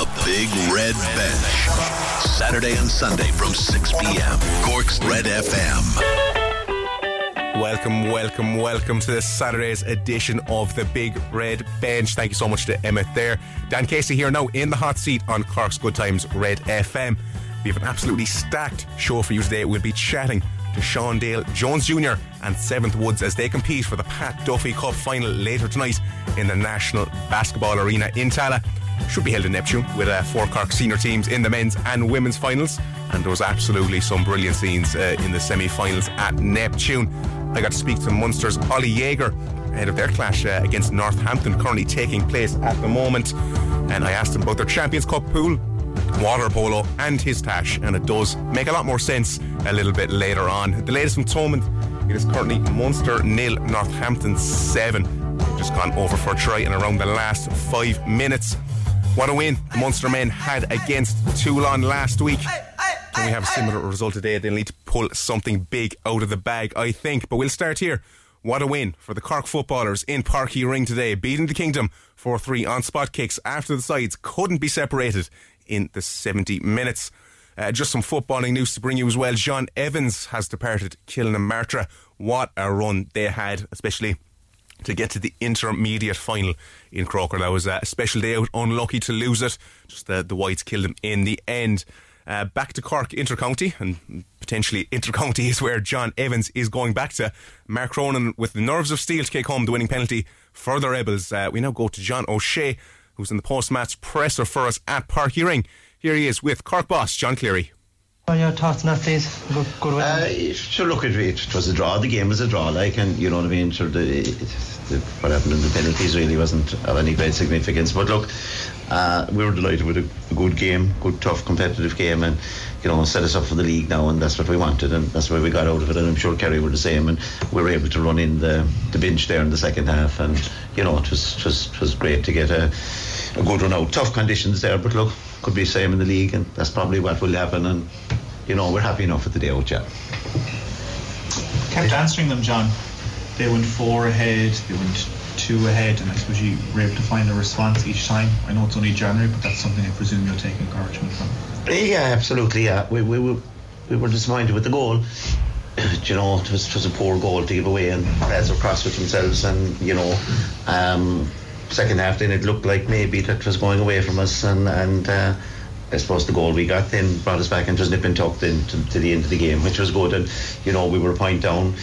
The Big Red Bench. Saturday and Sunday from 6 p.m. Cork's Red FM. Welcome, welcome, welcome to this Saturday's edition of the Big Red Bench. Thank you so much to Emmett there. Dan Casey here now in the hot seat on Cork's Good Times Red FM. We have an absolutely stacked show for you today. We'll be chatting to Shawndale, Jones Jr., and Seventh Woods as they compete for the Pat Duffy Cup final later tonight in the National Basketball Arena in Tallaght. Should be held in Neptune with uh, four Cork senior teams in the men's and women's finals. And there was absolutely some brilliant scenes uh, in the semi finals at Neptune. I got to speak to Munster's Oli Jager ahead of their clash uh, against Northampton, currently taking place at the moment. And I asked him about their Champions Cup pool, water polo, and his tash. And it does make a lot more sense a little bit later on. The latest from Thomond, it is currently Munster nil, Northampton seven. Just gone over for a try in around the last five minutes. What a win the Munster men had against Toulon last week. Can we have a similar result today? They'll need to pull something big out of the bag, I think. But we'll start here. What a win for the Cork footballers in Páirc Uí Rinn today, beating the Kingdom 4 3 on spot kicks after the sides couldn't be separated in the 70 minutes. Uh, just some footballing news to bring you as well. John Evans has departed Kilnamartyra. What a run they had, especially to get to the intermediate final in Croker. That was a special day out, unlucky to lose it. Just the, the Whites killed them in the end. Uh, back to Cork Intercounty, and potentially Intercounty is where John Evans is going back to. Mark Cronin with the nerves of steel to kick home the winning penalty for the Rebels. Uh, we now go to John O'Shea, who's in the post match presser for us at Uí Rinn. Here he is with Cork boss John Cleary. Your thoughts on that, please? Good, good. Uh, sure, look, it, it was a draw. The game was a draw, like, and you know what I mean. Sure, the, it, the, what happened in the penalties really wasn't of any great significance. But look, uh, we were delighted with a, a, good game, good, tough, competitive game, and you know, set us up for the league now, and that's what we wanted, and that's where we got out of it. And I'm sure Kerry were the same, and we were able to run in the, the bench there in the second half, and you know, it was, it was, it was great to get a, a good run out. Tough conditions there, but look, could be the same in the league, and that's probably what will happen. And you know, we're happy enough with the day out, yeah. Kept answering them, John. They went four ahead, they went two ahead, and I suppose you were able to find a response each time. I know it's only January, but that's something I presume you'll take encouragement from. Yeah, absolutely. Yeah, we we were we were disappointed with the goal. you know, it was, it was a poor goal to give away, and lads were cross with themselves, and you know, um, second half then it looked like maybe that was going away from us, and and. Uh, I suppose the goal we got then brought us back into nip and tucked in to, to, the end of the game, which was good. And you know, we were a point down,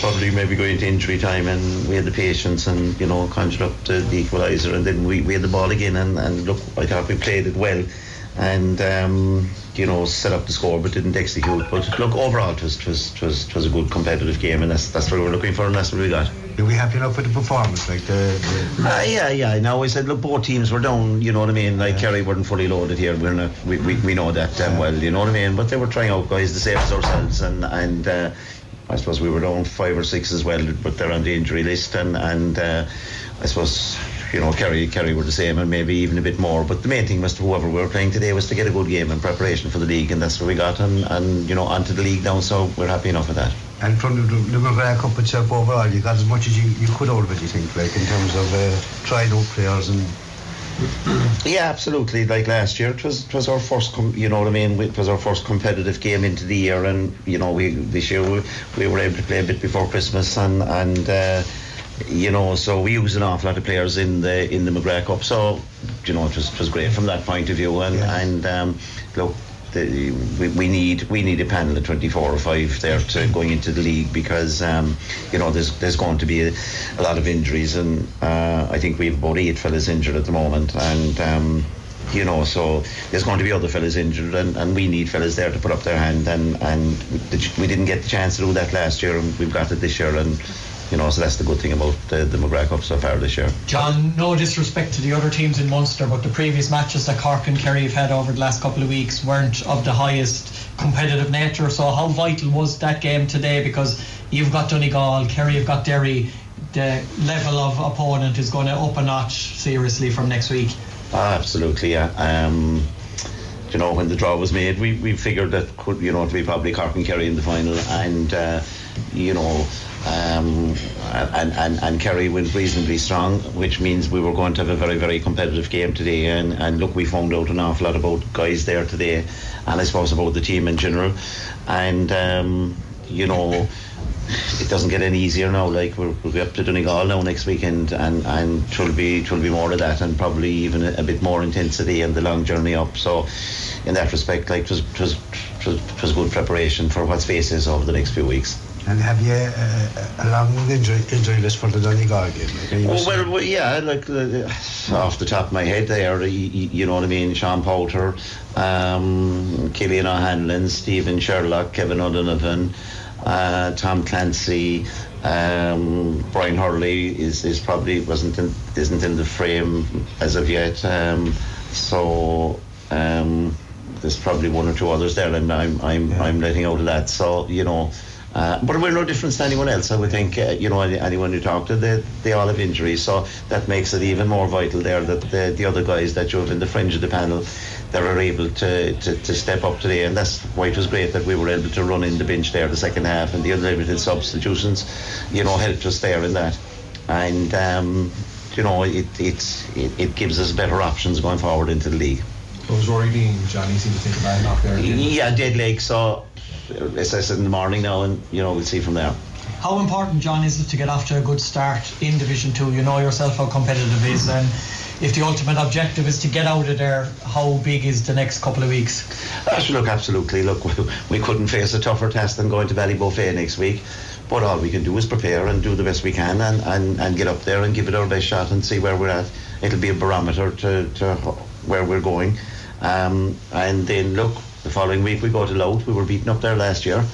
probably maybe going to injury time, and we had the patience and you know conjured up the, the equaliser, and then we, we had the ball again, and, and look, I thought we played it well, and um, you know set up the score, but didn't execute. But look, overall, it was it was it was, it was a good competitive game, and that's that's what we were looking for, and that's what we got. Are we happy enough with the performance? Like the, the uh, yeah, yeah. Now I said, look, both teams were down. You know what I mean? Like yeah. Kerry weren't fully loaded here. We're not. We, we, we know that um, well. You know what I mean? But they were trying out guys the same as ourselves, and and. Uh, I suppose we were down five or six as well, but they're on the injury list, and and uh, I suppose you know Kerry Kerry were the same, and maybe even a bit more. But the main thing was to whoever we were playing today was to get a good game in preparation for the league, and that's what we got, and and you know onto the league now, so we're happy enough with that. And from the, the Cup itself overall, you got as much as you, you could out of it, you think, like in terms of uh, tried out players and yeah, absolutely. Like last year, it was it was our first, com- you know what I mean. It was our first competitive game into the year, and you know we this year we, we were able to play a bit before Christmas, and and uh, you know so we used an awful lot of players in the in the McGrath Cup. So you know it was it was great from that point of view, and yeah. and um, look the, we, we, need we need a panel of 24 or 5 there to going into the league because um, you know there's there's going to be a, a lot of injuries. And uh, I think we have about eight fellas injured at the moment. And um, you know so there's going to be other fellas injured and, and we need fellas there to put up their hand. And and we didn't get the chance to do that last year and we've got it this year. And you know, so that's the good thing about the, the McGrath Cup so far this year. John, no disrespect to the other teams in Munster, but the previous matches that Cork and Kerry have had over the last couple of weeks weren't of the highest competitive nature. So how vital was that game today? Because you've got Donegal, Kerry have got Derry. The level of opponent is going to up a notch seriously from next week. Ah, absolutely, yeah. Um, you know, when the draw was made, we, we figured that could, you know, to be probably Cork and Kerry in the final, and uh, you know, Um, and, and, and Kerry went reasonably strong, which means we were going to have a very, very competitive game today. And, and look, we found out an awful lot about guys there today, and I suppose about the team in general. And, um, you know, it doesn't get any easier now. Like we're, we'll be up to Donegal now next weekend, and and it will be it will be more of that, and probably even a, a, bit more intensity and the long journey up. So, in that respect, like it was it was, it was, it was good preparation for what's faces over the next few weeks. And have you uh, a long injury, injury list for the Donegal game? Like, oh, well, well, yeah, like uh, off the top of my head there, you, you know what I mean? Sean Powter, um, Killian O'Hanlon, Stephen Sherlock, Kevin O'Donovan, uh, Tom Clancy, um, Brian Hurley is, is probably wasn't in, isn't in the frame as of yet. Um, so um, there's probably one or two others there, and I'm I'm yeah. I'm letting out of that. So you know. Uh, but we're no different to anyone else. I would think, uh, you know, anyone you talk to, they, they all have injuries. So that makes it even more vital there that the, the other guys that you have in the fringe of the panel that are able to, to, to, step up today. And that's why it was great that we were able to run in the bench there the second half and the unlimited substitutions, you know, helped us there in that. And, um, you know, it, it, it, it gives us better options going forward into the league. So was Rory Dean, Johnny, seem to think about knock there? Yeah, dead leg. So, as I said in the morning now, and, you know, we'll see from there. How important, John, is it to get off to a good start in Division 2? You know yourself how competitive it is and if the ultimate objective is to get out of there, how big is the next couple of weeks? Uh, look, absolutely. Look, we couldn't face a tougher test than going to Ballybofey next week. But all we can do is prepare and do the best we can and, and, and get up there and give it our best shot and see where we're at. It'll be a barometer to, to where we're going. Um, and then, look, the following week we go to Louth. We were beaten up there last year.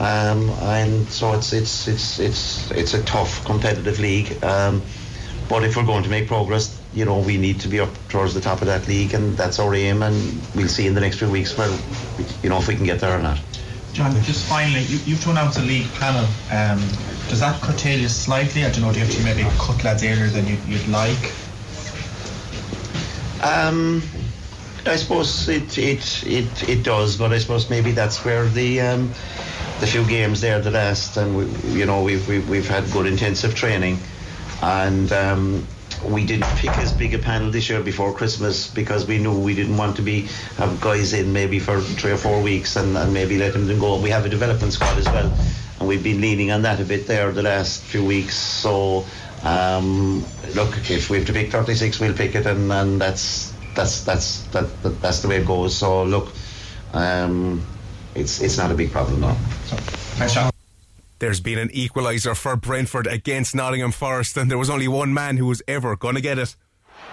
Um, and so it's it's it's it's it's a tough competitive league. Um, but if we're going to make progress, you know, we need to be up towards the top of that league, and that's our aim. And we'll see in the next few weeks where, you know, if we can get there or not. John, just finally, you, you've to announce a league panel. Um, does that curtail you slightly? I don't know. Do you have to maybe cut lads earlier than you'd, you'd like? Um, I suppose it, it it it does, but I suppose maybe that's where the um, the few games there, the last, and we, you know we've, we've we've had good intensive training, and um, we didn't pick as big a panel this year before Christmas because we knew we didn't want to be have guys in maybe for three or four weeks and, and maybe let them go. We have a development squad as well, and we've been leaning on that a bit there the last few weeks. So um, look, if we have to pick 36, we'll pick it, and, and that's that's that's that, that, that's the way it goes. So look, um, it's it's not a big problem now. Thanks, John. There's been an equaliser for Brentford against Nottingham Forest, and there was only one man who was ever going to get it.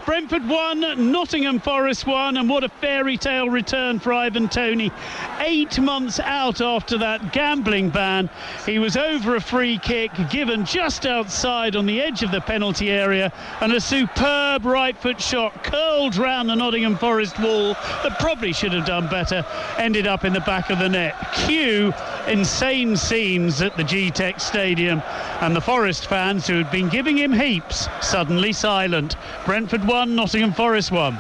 Brentford won, Nottingham Forest won, and what a fairy tale return for Ivan Toney. Eight months out after that gambling ban, he was over a free kick given just outside on the edge of the penalty area, and a superb right foot shot curled round the Nottingham Forest wall that probably should have done better, ended up in the back of the net. Cue insane scenes at the G-Tech Stadium, and the Forest fans who had been giving him heaps suddenly silent. Brentford won Nottingham Forest one.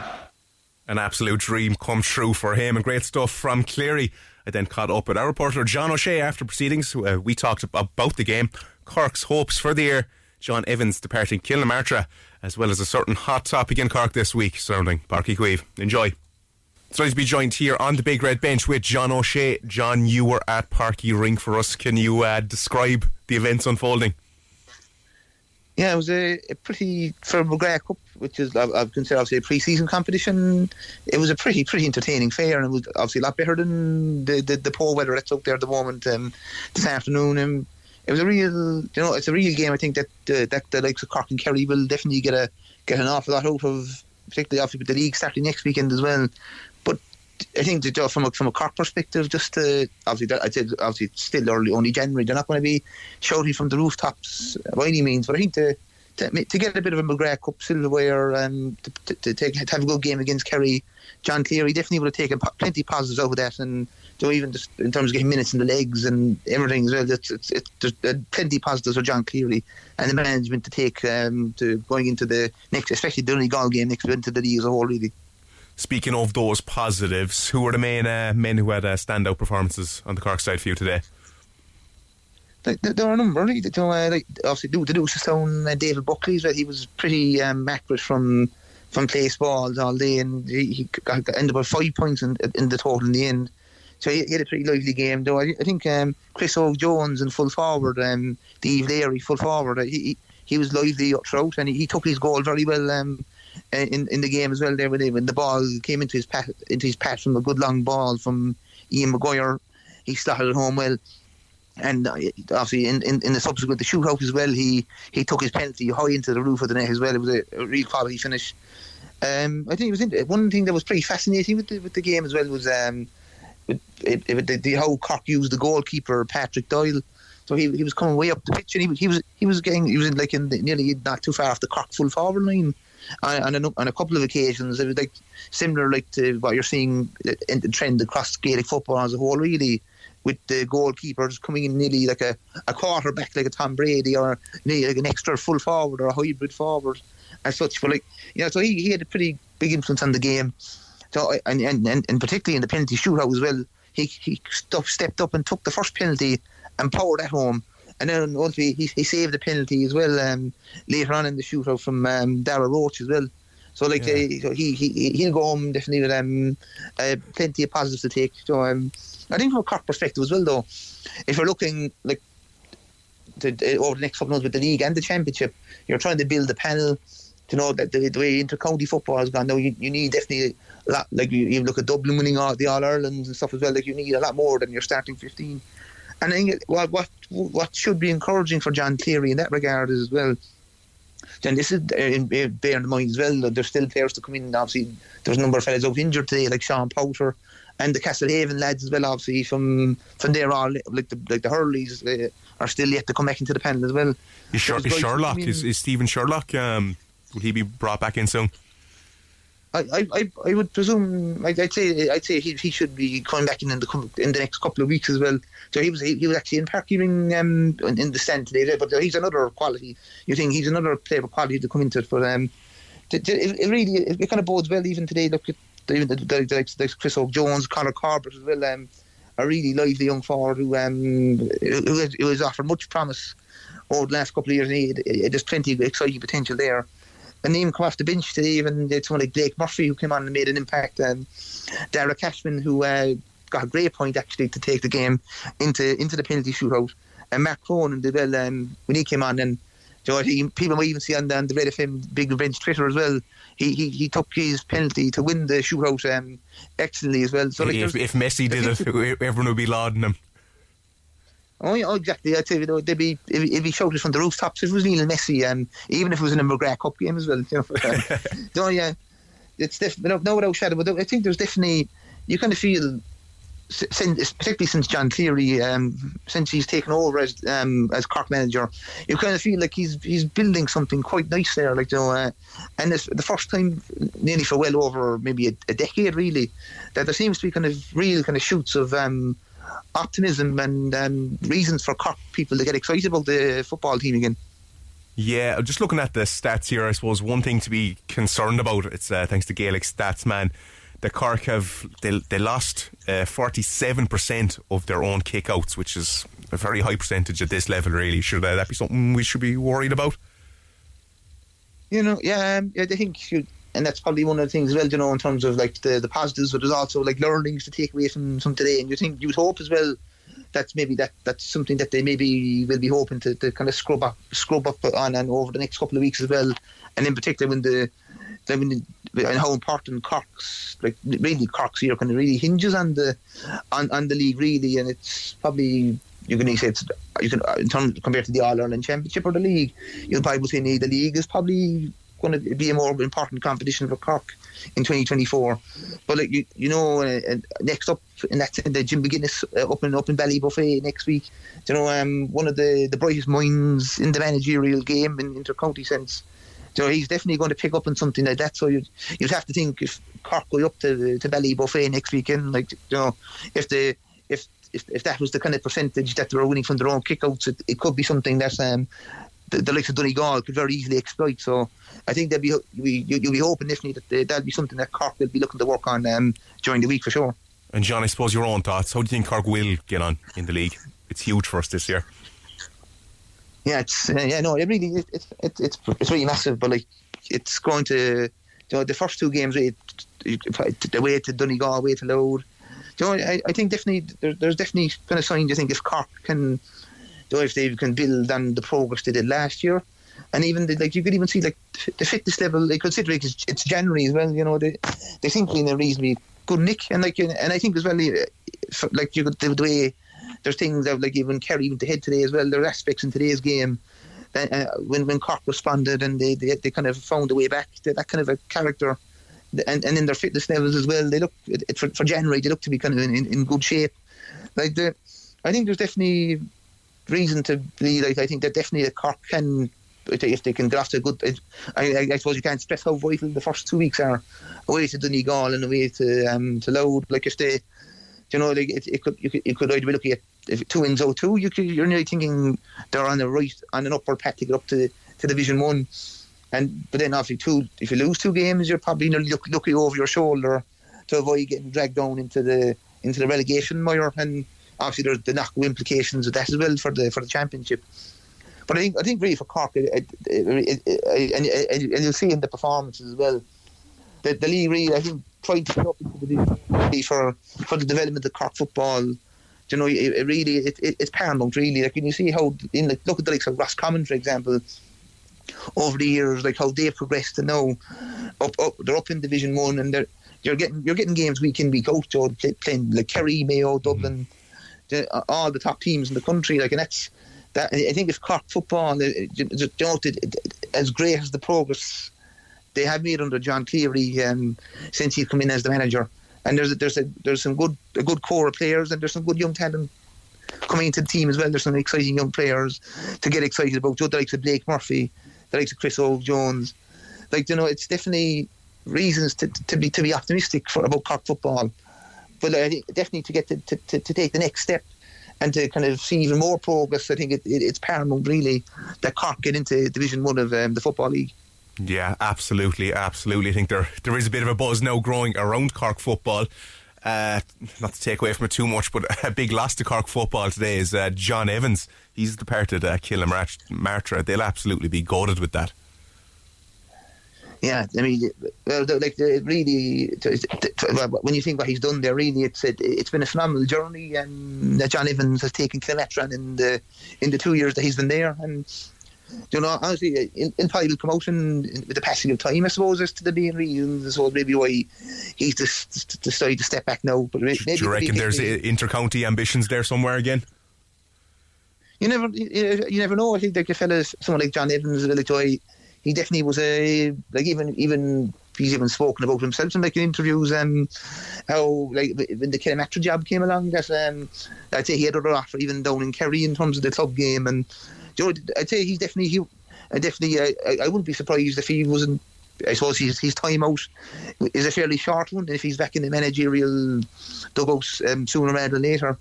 An absolute dream come true for him, and great stuff from Cleary. I then caught up with our reporter John O'Shea after proceedings. Uh, we talked about the game, Cork's hopes for the year, John Evans departing Kilnamartyra, as well as a certain hot topic in Cork this week surrounding Páirc Uí Chaoimh. Enjoy. So to be joined here on the big red bench with John O'Shea. John, you were at Páirc Uí Rinn for us. Can you uh, describe the events unfolding? Yeah, it was a, a pretty for McGrath Cup, which is I, would consider obviously a pre-season competition. It was a pretty pretty entertaining fair, and it was obviously a lot better than the the, the poor weather that's out there at the moment um, this afternoon. Um, it was a real, you know, it's a real game. I think that uh, that the likes of Cork and Kerry will definitely get a get an awful lot out of, particularly obviously the league starting next weekend as well. But I think from a from a Cork perspective, just to, obviously I said obviously it's still early, only January. They're not going to be shouting from the rooftops by any means, but I think to to, to get a bit of a McGrath Cup silverware and to, to, to, take to have a good game against Kerry, John Cleary definitely would have taken plenty of positives out of that, and so even just in terms of getting minutes in the legs and everything. It's, it's, it's there's plenty of positives for John Cleary and the management to take um, to going into the next, especially the Donegal game next into the league as a whole, really. Speaking of those positives, who were the main uh, men who had uh, standout performances on the Cork side for you today? Like, there are a number. You know, uh, like obviously, the Newcestown, uh, David Buckley, well, he was pretty um, accurate from from place balls all day, and he, he got, ended up five points in, in the total in the end. So he, he had a pretty lively game, though. I, I think um, Chris Óg Jones and full forward, um, Dave Leary, full forward, uh, he, he he was lively throughout, and he, he took his goal very well um, in in the game as well. There with when the ball came into his pat, into his patch from a good long ball from Ian Maguire, he it home well. And uh, obviously, in, in, in the subsequent the shootout as well, he, he took his penalty high into the roof of the net as well. It was a, a real quality finish. Um, I think it was in, one thing that was pretty fascinating with the, with the game as well was um, it, it, the, the, how Cork used the goalkeeper Patrick Doyle. So he, he was coming way up the pitch, and he, he was he was getting he was in like in the, nearly not too far off the Cork full forward line. And on, on a couple of occasions, it was like similar like to what you're seeing in the trend across Gaelic football as a whole, really with the goalkeepers coming in nearly like a, a quarterback, like a Tom Brady, or nearly like an extra full forward or a hybrid forward as such. But like you know, so he, he had a pretty big influence on the game. So and and, and, and particularly in the penalty shootout as well, he he stepped up and took the first penalty and powered at home. And then ultimately he, he saved the penalty as well um, later on in the shootout from um, Darragh Roche as well. So like yeah. uh, he he he'll go home definitely with um, uh, plenty of positives to take. So um, I think from a Cork perspective as well, though, if you're looking like to, uh, over the next couple of months with the league and the championship, you're trying to build the panel. To know that the, the way inter-county football has gone now, you, you need definitely a lot. Like you, you look at Dublin winning all the All Irelands and stuff as well. Like you need a lot more than your starting fifteen. And I think what what what should be encouraging for John Cleary in that regard is as well. Then this is in, bear in mind as well that there's still players to come in. Obviously, there's a number of fellas out injured today, like Sean Powter and the Castlehaven lads as well. Obviously, from from there on, like the like the Hurleys uh, are still yet to come back into the panel as well. Is, Sher- is Sherlock is, is Stephen Sherlock? Um, will he be brought back in soon? I, I, I would presume I'd, say I'd say he, he should be coming back in in the in the next couple of weeks as well. So he was he, he was actually in Páirc Uí Rinn um, in, in the stand today, but he's another quality. You think he's another player of quality to come into it, but um, it, it really it kind of bodes well even today. Look at even the, the, the, the Chris Óg Jones, Conor Corbett as well. Um, a really lively young forward who um who, who has offered much promise over the last couple of years. He, there's plenty of exciting potential there. A name come off the bench today, even someone like Blake Murphy who came on and made an impact. and Dara Cashman who uh, got a great point actually to take the game into into the penalty shootout. And Mark Cronin did well um, when he came on and. So he, people might even see on the, on the Red FM Big Bench Twitter as well he, he, he took his penalty to win the shootout um, excellently as well. So like, if, if Messi did it, everyone would be lauding him. Oh yeah, oh, exactly. I'd say you know, they'd be it'd be shouted from the rooftops if it was Lionel Messi, um, even if it was in a McGrath Cup game as well. You know, so yeah, it's definitely no, no without shadow. But I think there's definitely you kind of feel since, particularly since John Cleary, um, since he's taken over as um, as Cork manager, you kind of feel like he's he's building something quite nice there. Like you know, uh, and it's the first time, nearly for well over maybe a, a, decade, really, that there seems to be kind of real kind of shoots of um, optimism and um, reasons for Cork people to get excited about the football team again. Yeah, just looking at the stats here, I suppose one thing to be concerned about. It's uh, thanks to Gaelic stats man the Cork have they, they lost uh, forty seven percent of their own kickouts, which is a very high percentage at this level. Really, should uh, that be something we should be worried about? You know, yeah, um, I think you, and that's probably one of the things as well. You know, in terms of like the, the positives, but there's also like learnings to take away from from today. And you think you would hope as well that's maybe that that's something that they maybe will be hoping to, to kind of scrub up scrub up on and over the next couple of weeks as well. And in particular when the I mean, and how important Cork's like really Cork's year kind of really hinges on the on, on the league really, and it's probably you can say it's you can in terms compared to the All Ireland Championship or the league, you'll probably say the league is probably going to be a more important competition for Cork in 2024. But like you, you know, uh, next up, and that's the Jim McGuinness uh, up in up in Ballybofey next week. You know, um, one of the the brightest minds in the managerial game in inter-county sense. So he's definitely going to pick up on something like that. So you'd, you'd have to think if Cork go up to to Ballybofey next weekend, like you know, if the if if, if that was the kind of percentage that they were winning from their own kickouts, it, it could be something that um, the, the likes of Donegal could very easily exploit. So I think they'll be you, you'll be hoping definitely that they, that'll be something that Cork will be looking to work on um, during the week for sure. And John, I suppose your own thoughts. How do you think Cork will get on in the league? It's huge for us this year. Yeah, it's uh, yeah no, it really it, it, it, it's it's really massive, but like it's going to you know the first two games way the way to Donegal, way to Louth. You know, I, I think definitely there, there's definitely kind of signs. I think if Cork can, you know, if they can build on the progress they did last year, and even the, like you could even see like the fitness level. They considering it's, it's January as well. You know, they they seem to be in a reasonably good nick, and like and I think as well, uh, like you could the, the way there's things that like even Kerry to head today as well. There are aspects in today's game. that, Uh, when when Cork responded and they, they they kind of found a way back, that, that kind of a character, and and in their fitness levels as well, they look for, for January they look to be kind of in, in, in good shape. Like the, I think there's definitely reason to be like I think that definitely the Cork can if they can get off a good. I, I, suppose you can't stress how vital the first two weeks are away to Donegal and away to um, to Louth. Like if they, you know, like it, it could you could you could either be looking at if two wins out two, you could you're nearly thinking they're on the right on an upward path to get up to to Division One. And but then obviously two if you lose two games, you're probably nearly look, looking over your shoulder to avoid getting dragged down into the into the relegation mire. And obviously there's the knock implications of that as well for the for the championship. But I think I think really for Cork, it, it, it, and, and you'll see in the performances as well. The, the league really, I think, trying to up for for the development of Cork football. You know, it, really it, it's paramount. Really, like when you see how in the, look at the likes of Roscommon, for example, over the years, like how they've progressed to now up, up they're up in Division One, and they're you're getting you're getting games week in week out. You're playing like Kerry, Mayo, mm-hmm. Dublin, the, all the top teams in the country. Like, and that's that I think if Cork football, uh, uh, you know, as great as the progress they have made under John Cleary um, since he's come in as the manager, and there's a, there's a, there's some good a good core of players, and there's some good young talent coming into the team as well. There's some exciting young players to get excited about. The likes of Blake Murphy, the likes of Chris Óg Jones, like you know, it's definitely reasons to, to be to be optimistic for about Cork football. But I think definitely to get to, to, to take the next step and to kind of see even more progress, I think it, it, it's paramount really that Cork get into Division One of um, the Football League. Yeah, absolutely, absolutely. I think there there is a bit of a buzz now growing around Cork football. Uh, not to take away from it too much, but a big loss to Cork football today is uh, John Evans. He's departed uh, Kilnamartyr. They'll absolutely be goaded with that yeah, I mean, well, like really, when you think what he's done there, really, it's it's been a phenomenal journey um, that John Evans has taken Kilnamartyr in the in the two years that he's been there, and you know, honestly, in, in probably will come out with the passing of time, I suppose, as to the main reasons, so maybe why he's just decided to step back now. But maybe, do you reckon there's inter-county ambitions there somewhere again? You never, you, you never know. I think like a fella, someone like John Evans, like Joy he definitely was a like even even he's even spoken about himself in like in interviews um how like when the Kilnamartyr job came along that um I'd say he had other offer even down in Kerry in terms of the club game and you know I'd say he's definitely he I definitely I, I wouldn't be surprised if he wasn't I suppose his, his time out is a fairly short one and if he's back in the managerial dugouts um, sooner rather than later.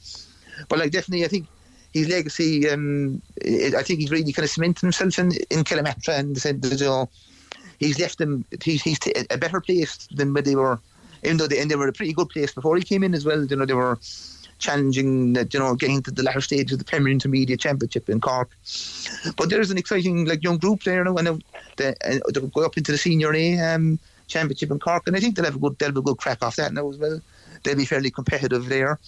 But like definitely, I think his legacy, um, I think he's really kind of cemented himself in, in Kilnamartyr and said you know, he's left them, he's, he's t- a better place than where they were, even though they, and they were a pretty good place before he came in as well. You know, they were challenging, that you know, getting to the latter stage of the Premier Intermediate Championship in Cork. But there's an exciting, like, young group there now, and they, go up into the Senior A um, Championship in Cork, and I think they'll have a good, they'll have a good crack off that now as well. They'll be fairly competitive there.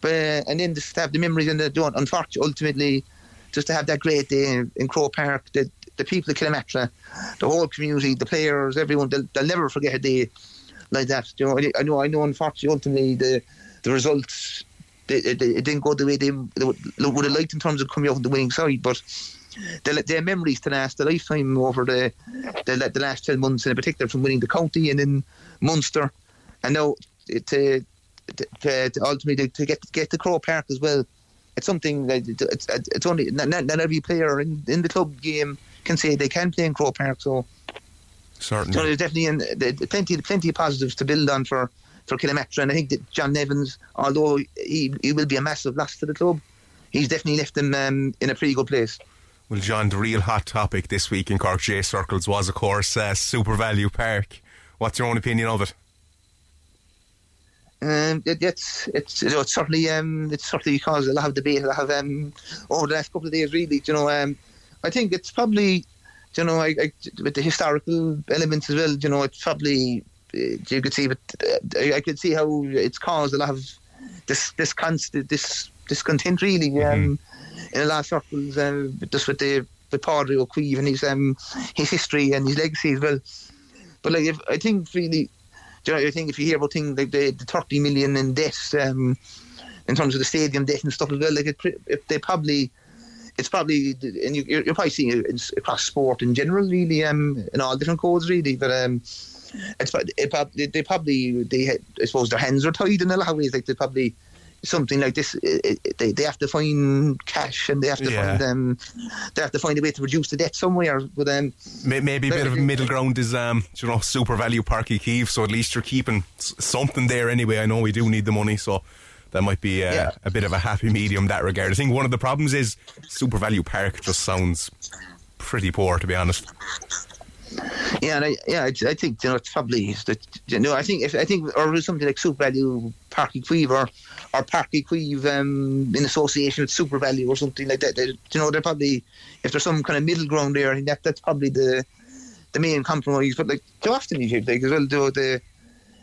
But uh, and then just have the memories and the don't unfortunately ultimately just to have that great day in, in Croke Park, the the people of Kilnamartyr, the whole community, the players, everyone, they'll, they'll never forget a day like that. You know, I know, I know. Unfortunately, ultimately the the results they, they, it didn't go the way they, they would, would have liked in terms of coming out on the winning side, but. Their, their memories to last a lifetime over the, the the last ten months, in particular from winning the county and then Munster, and now to to, to ultimately to get get to Croke Park as well. It's something that it's, it's only not, not every player in, in the club game can say they can play in Croke Park. So certainly, so there's definitely an, plenty plenty of positives to build on for for Kilnamartyr. And I think that John Evans, although he, he will be a massive loss to the club, he's definitely left them um, in a pretty good place. Well, John, the real hot topic this week in Cork J circles was, of course, uh, SuperValu Park. What's your own opinion of it? Um, it, it's it's you know, it's certainly um, it's certainly caused a lot of debate. Lot of um, over the last couple of days, really. You know, um, I think it's probably you know, I, I, with the historical elements as well. You know, it's probably you could see, but uh, I, could see how it's caused a lot of this this constant this discontent really um, mm-hmm. in a lot of circles uh, just with the with Padraig O'Keefe and his um his history and his legacy as well. But like, if, I think really you know, I think if you hear about things like the, the 30 million in debt um, in terms of the stadium debt and stuff as well, like it, if they probably, it's probably, and you, you're, probably seeing it across sport in general, really, um, in all different codes, really. But um, it's it, they probably, they, I suppose their hands are tied in a lot of ways. Like they probably something like this, it, it, they, they have to find cash and they have to yeah. find um, they have to find a way to reduce the debt somewhere. But um, maybe a bit of a middle ground is um, you know SuperValu Páirc Uí Chaoimh, so at least you're keeping something there anyway. I know we do need the money, so that might be uh, yeah. a bit of a happy medium that regard. I think one of the problems is SuperValu Park just sounds pretty poor, to be honest. Yeah, and I, yeah, I, I think you know it's probably that you know I think if I think or something like SuperValu Páirc Uí Chaoimh or or Uí Chaoimh um, in association with SuperValu or something like that. They, you know, they're probably if there's some kind of middle ground there, I think that that's probably the the main compromise. But like too often you hear like as well do the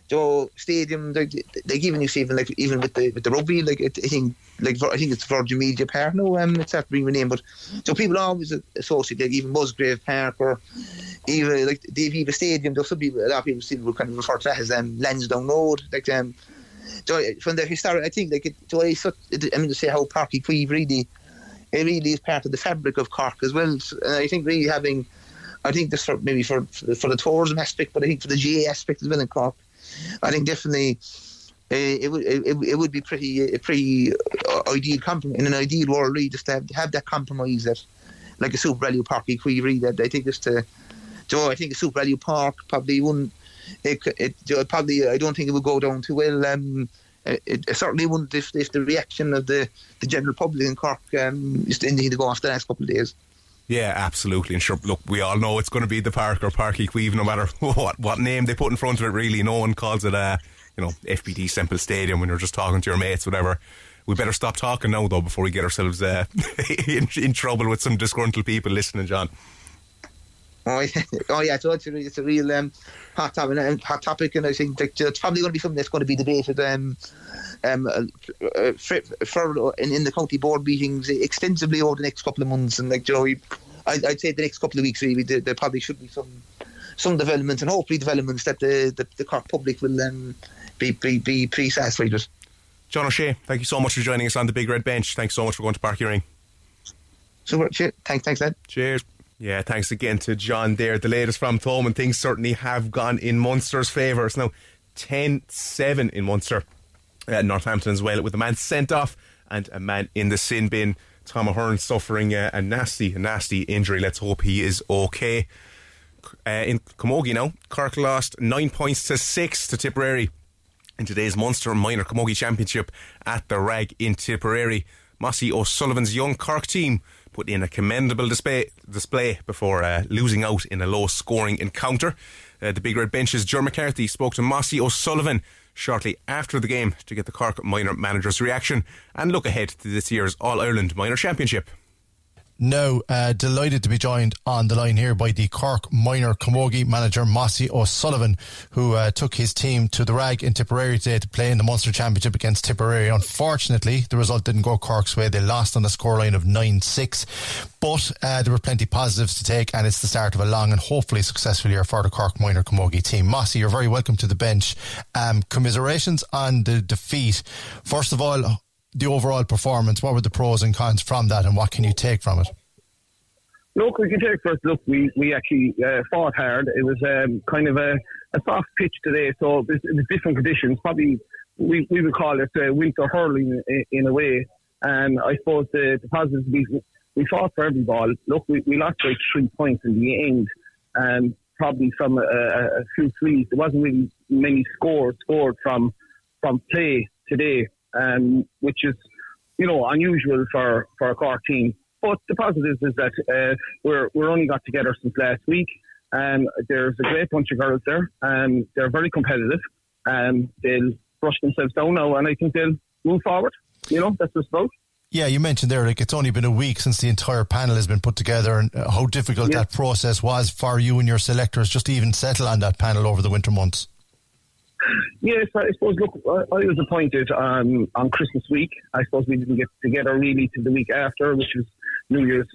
Joe Stadium, like even you even like even with the with the rugby, like I think like I think it's Virgin Media Park. No, um, it's not being renamed, but so people always associate like even Musgrave Park or even like the Aviva Stadium. There's some people, a lot of people still would kind of refer to that as um, Lansdowne Road, like um. So from the historic, I think like it, so I, I mean to say how Páirc Uí Chaoimh really, it really is part of the fabric of Cork as well. And I think really having, I think this for maybe for for the tourism aspect, but I think for the GAA aspect as well in Cork, I think definitely uh, it would it, it, would be pretty a pretty uh, ideal compromise in an ideal world really just to have, have that compromise that like a SuperValu Páirc Uí Chaoimh really that I think just to so I think a SuperValu Park probably wouldn't it, it, it probably I don't think it would go down too well um, it, it, certainly wouldn't if, if the reaction of the, the general public in Cork um, is anything to go after the next couple of days. Yeah, absolutely. And sure, look, we all know it's going to be the Park or Uí Chaoimh, no matter what what name they put in front of it. Really, no one calls it a you know FBD Semple Stadium when you're just talking to your mates, whatever. We better stop talking now, though, before we get ourselves uh, in, in trouble with some disgruntled people listening, John. Oh yeah, oh yeah. So it's a, it's a real um, hot topic, and hot topic, and I think that it's probably going to be something that's going to be debated um, um, uh, for, for in, in, the county board meetings extensively over the next couple of months, and like you know, I, would say the next couple of weeks really, there, there, probably should be some some developments, and hopefully developments that the the, the Cork public will um, be be be pretty satisfied with. John O'Shea, thank you so much for joining us on the Big Red Bench. Thanks so much for going to Páirc Uí Rinn. Super, cheers. Thanks, thanks, Ed. Cheers. Yeah, thanks again to John there. The latest from Thomond. Things certainly have gone in Munster's favour. It's now 10 7 in Munster. Uh, Northampton as well, with a man sent off and a man in the sin bin. Tom Ahern suffering uh, a nasty, a nasty injury. Let's hope he is okay. Uh, in Camogie now, Cork lost nine points to six to Tipperary in today's Munster Minor Camogie Championship at the Ragg in Tipperary. Mossy O'Sullivan's young Cork team put in a commendable display, display before uh, losing out in a low scoring encounter. Uh, the Big Red Bench's Ger McCarthy spoke to Mossy O'Sullivan shortly after the game to get the Cork minor manager's reaction and look ahead to this year's All Ireland Minor Championship. Now, uh, delighted to be joined on the line here by the Cork minor Camogie manager Mossy O'Sullivan, who uh, took his team to the Ragg in Tipperary today to play in the Munster Championship against Tipperary. Unfortunately, the result didn't go Cork's way. They lost on a scoreline of 9 6. But uh, there were plenty positives to take, and it's the start of a long and hopefully successful year for the Cork minor Camogie team. Mossy, you're very welcome to the bench. Um, commiserations on the defeat. First of all, the overall performance? What were the pros and cons from that, and what can you take from it? Look, we can take first look. We we actually uh, fought hard. It was um, kind of a, a soft pitch today, so it was, different conditions. Probably we, we would call it uh, winter hurling in, in, a way. And I suppose the, the positives we, we fought for every ball. Look, we, we lost by three points in the end, and probably from a, a few threes. There wasn't really many scores scored from from play today um, which is, you know, unusual for, for a Cork team. But the positives is that uh, we're we're only got together since last week. Um, there's a great bunch of girls there. Um, they're very competitive. Um, they'll brush themselves down now, and I think they'll move forward. You know, that's what's about. Yeah, you mentioned there, like it's only been a week since the entire panel has been put together, and uh, how difficult Yeah. that process was for you and your selectors just to even settle on that panel over the winter months. Yes, I suppose. Look, I was appointed um, on Christmas week. I suppose we didn't get together really till the week after, which was New Year's,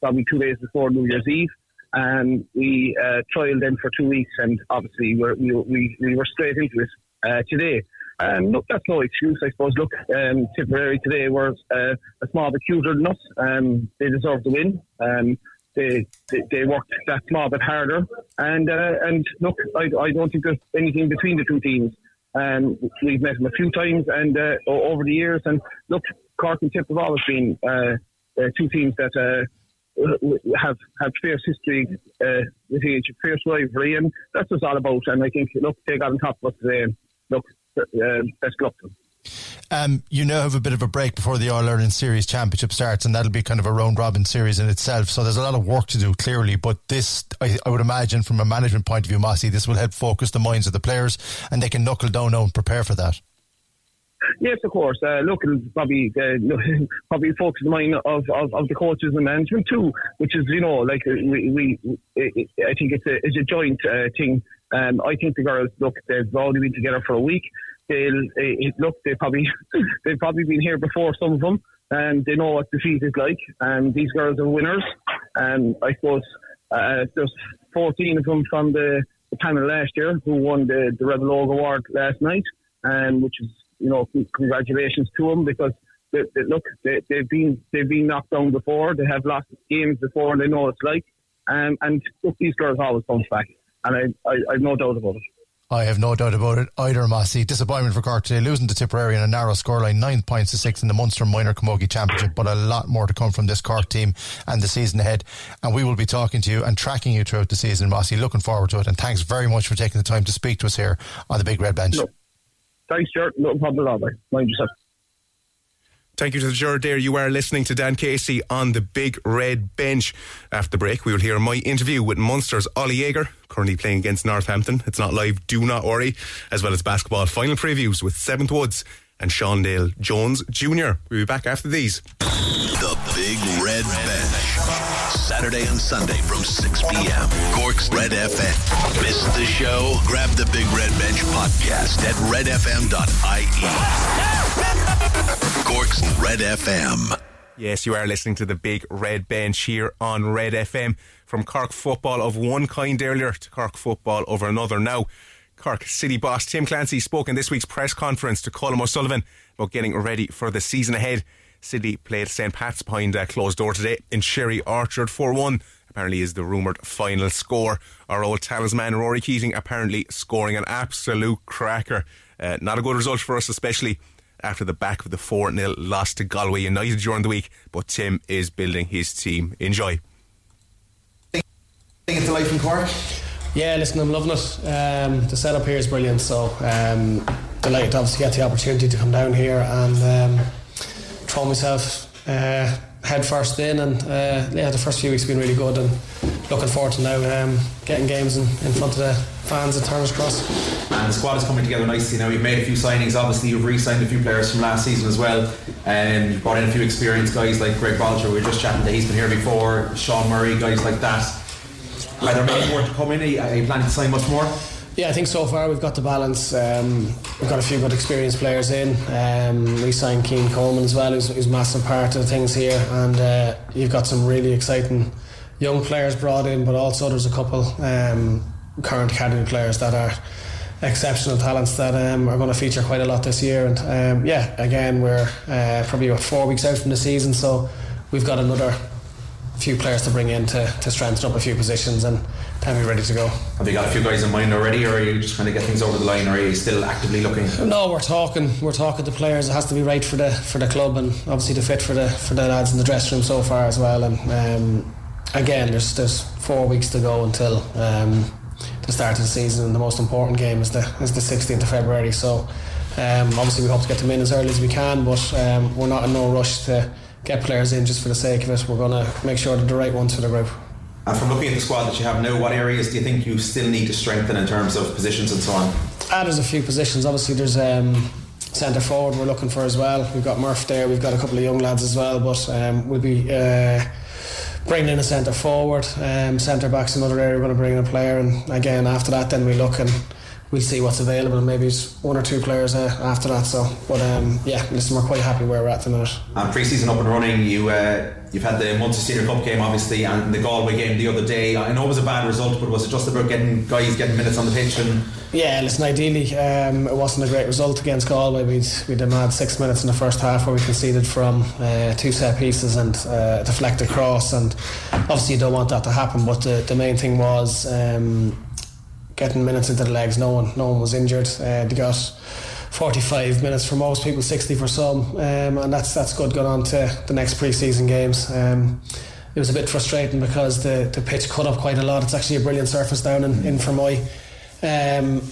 probably two days before New Year's Eve. And we uh, trialed them for two weeks, and obviously we're, we we we were straight into it uh, today. Um, look, that's no excuse, I suppose. Look, um, Tipperary today were uh, a small bit cuter than us. Um, they deserve the win. Um, they, they they worked that small bit harder, and uh, and look, I, I don't think there's anything between the two teams. Um, we've met them a few times and uh, over the years, and look, Cork and Tip have always been uh, uh, two teams that uh, have have fierce history uh, with each fierce rivalry, and that's what it's all about. And I think look, they got on top of us today. And look, best luck to them. Um, you now have a bit of a break before the All Ireland Series Championship starts, and that'll be kind of a round robin series in itself. So there's a lot of work to do, clearly. But this, I, I would imagine, from a management point of view, Mossy, this will help focus the minds of the players, and they can knuckle down now and prepare for that. Yes, of course. Uh, look, probably uh, probably focus the mind of, of, of the coaches and management too, which is you know like we, we I think it's a it's a joint uh, thing. Um, I think the girls look they've already been together for a week. They'll uh, look they probably they've probably been here before some of them, and they know what defeat is like. And these girls are winners. And I suppose uh, there's 14 of them from the, the panel last year who won the the Rebel Óg Award last night, and which is you know, congratulations to them because they, they, look, they, they've been they've been knocked down before. They have lost games before, and they know what it's like. Um, and look, these girls always bounce back, and I, I I've no doubt about it. I have no doubt about it either, Mossy. Disappointment for Cork today, losing to Tipperary in a narrow scoreline, nine points to six in the Munster Minor Camogie Championship, but a lot more to come from this Cork team and the season ahead. And we will be talking to you and tracking you throughout the season, Mossy. Looking forward to it. And thanks very much for taking the time to speak to us here on the Big Red Bench. No. Thanks, Stuart. No problem at all. mate. Mind yourself. Thank you to the juror there. You are listening to Dan Casey on the big red bench. After the break, we will hear my interview with Munster's Oli Jager, currently playing against Northampton. It's not live, do not worry, as well as basketball final previews with Seventh Woods and Shawndale Jones Jr. We'll be back after these. The Big Red Bench. Saturday and Sunday from 6 p.m. Cork's Red FM. Miss the show? Grab the Big Red Bench podcast at redfm.ie. Cork's Red FM. Yes, you are listening to the big red bench here on Red FM. From Cork football of one kind earlier to Cork football over another now. Cork City boss Tim Clancy spoke in this week's press conference to Colm O'Sullivan about getting ready for the season ahead. City played St. Pat's behind a closed door today in Sherry Orchard 4 1. Apparently, is the rumoured final score. Our old talisman Rory Keating apparently scoring an absolute cracker. Uh, not a good result for us, especially after the back of the 4 0 loss to Galway United during the week. But Tim is building his team. Enjoy. It's a life in Cork. Yeah, listen, I'm loving it. Um, the setup here is brilliant, so um, delighted to obviously get the opportunity to come down here and um, throw myself uh, head first in. And uh, yeah, the first few weeks have been really good, and looking forward to now um, getting games in, in front of the fans at Turner's Cross. And the squad is coming together nicely now. You've made a few signings. Obviously, you've re-signed a few players from last season as well. And you've brought in a few experienced guys like Greg Bolger. We were just chatting that he's been here before. Sean Murray, guys like that. Are there many more to come in? Are you planning to sign much more? Yeah, I think so far we've got the balance. Um, we've got a few good experienced players in. Um, we signed Cian Coleman as well, who's, who's a massive part of things here. And uh, you've got some really exciting young players brought in, but also there's a couple um, current academy players that are exceptional talents that um, are going to feature quite a lot this year. And um, yeah, again, we're uh, probably about four weeks out from the season, so we've got another few players to bring in to, to strengthen up a few positions and then we're ready to go. Have you got a few guys in mind already, or are you just trying to get things over the line, or are you still actively looking? No, we're talking. We're talking to players. It has to be right for the for the club, and obviously the fit for the for the lads in the dressing room so far as well. And um, again, there's there's four weeks to go until um, the start of the season, and the most important game is the is the 16th of February. So um, obviously we hope to get them in as early as we can, but um, we're not in no rush to get players in just for the sake of it. We're going to make sure they're the right ones for the group. And from looking at the squad that you have now, what areas do you think you still need to strengthen in terms of positions and so on? Ah, there's a few positions. Obviously, there's um, centre forward we're looking for as well. We've got Murph there. We've got a couple of young lads as well, but um, we'll be uh, bringing in a centre forward. Um, centre back's another area we're going to bring in a player, and again after that, then we look and we'll see what's available. Maybe it's one or two players uh, after that. So, but um, yeah, listen, we're quite happy where we're at the minute. And pre-season up and running, you uh, you've had the Munster Senior Cup game obviously, and the Galway game the other day. I know it was a bad result, but was it just about getting guys getting minutes on the pitch and? Yeah, listen. Ideally, um, it wasn't a great result against Galway. We'd we'd had six minutes in the first half where we conceded from uh, two set pieces and uh, deflected cross, and obviously you don't want that to happen. But the, the main thing was. Um, getting minutes into the legs. No one, no one was injured. Uh, they got 45 minutes for most people, 60 for some, um, and that's that's good going on to the next pre-season games. Um, it was a bit frustrating because the, the pitch cut up quite a lot. It's actually a brilliant surface down in, in Fermoy. Um,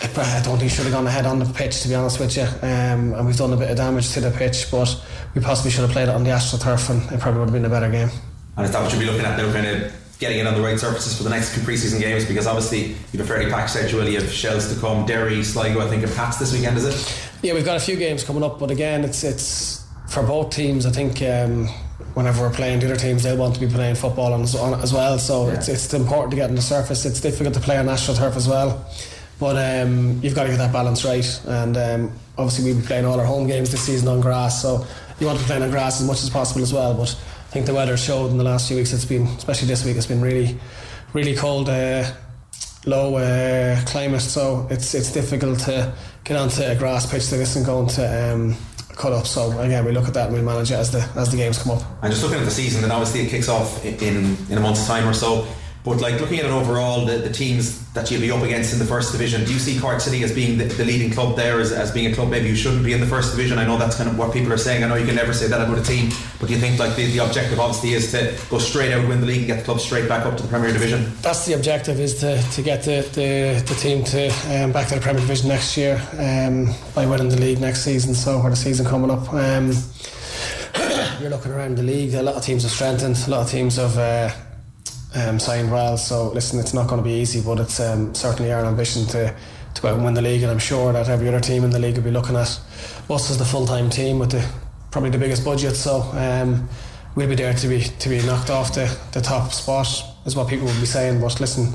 I don't think should have gone ahead on the pitch to be honest with you um, and we've done a bit of damage to the pitch but we possibly should have played it on the AstroTurf and it probably would have been a better game and is that what you'll be looking at now kind of getting it on the right surfaces for the next two preseason games because obviously you've a fairly packed schedule. You have Shells to come, Derry, Sligo, I think, and Pats this weekend, is it? Yeah, we've got a few games coming up, but again, it's it's for both teams. I think um, whenever we're playing the other teams, they'll want to be playing football on, on as well. So yeah. it's it's important to get on the surface. It's difficult to play on AstroTurf as well. But um, you've got to get that balance right, and um, obviously we've been playing all our home games this season on grass, so you want to be playing on grass as much as possible as well. But I think the weather showed in the last few weeks. It's been, especially this week, it's been really, really cold, uh, low uh, climate. So it's it's difficult to get onto a grass pitch that isn't going to um, cut up. So again, we look at that and we manage it as the as the games come up. And just looking at the season, then obviously it kicks off in in a month's time or so. But like looking at it overall, the, the teams that you'll be up against in the first division, do you see Cork City as being the, the leading club there, as, as being a club maybe you shouldn't be in the first division? I know that's kind of what people are saying. I know you can never say that about a team, but do you think like the, the objective obviously is to go straight out, win the league, and get the club straight back up to the Premier Division? That's the objective, is to, to get the, the, the team to um, back to the Premier Division next year um, by winning the league next season. So, or the season coming up. Um, you're looking around the league, a lot of teams have strengthened, a lot of teams have. Uh, um, signed well. So listen, it's not going to be easy, but it's um, certainly our ambition to to go out and win the league. And I'm sure that every other team in the league will be looking at us as the full time team with the probably the biggest budget. So um, we'll be there to be to be knocked off the, the top spot is what people will be saying. But listen,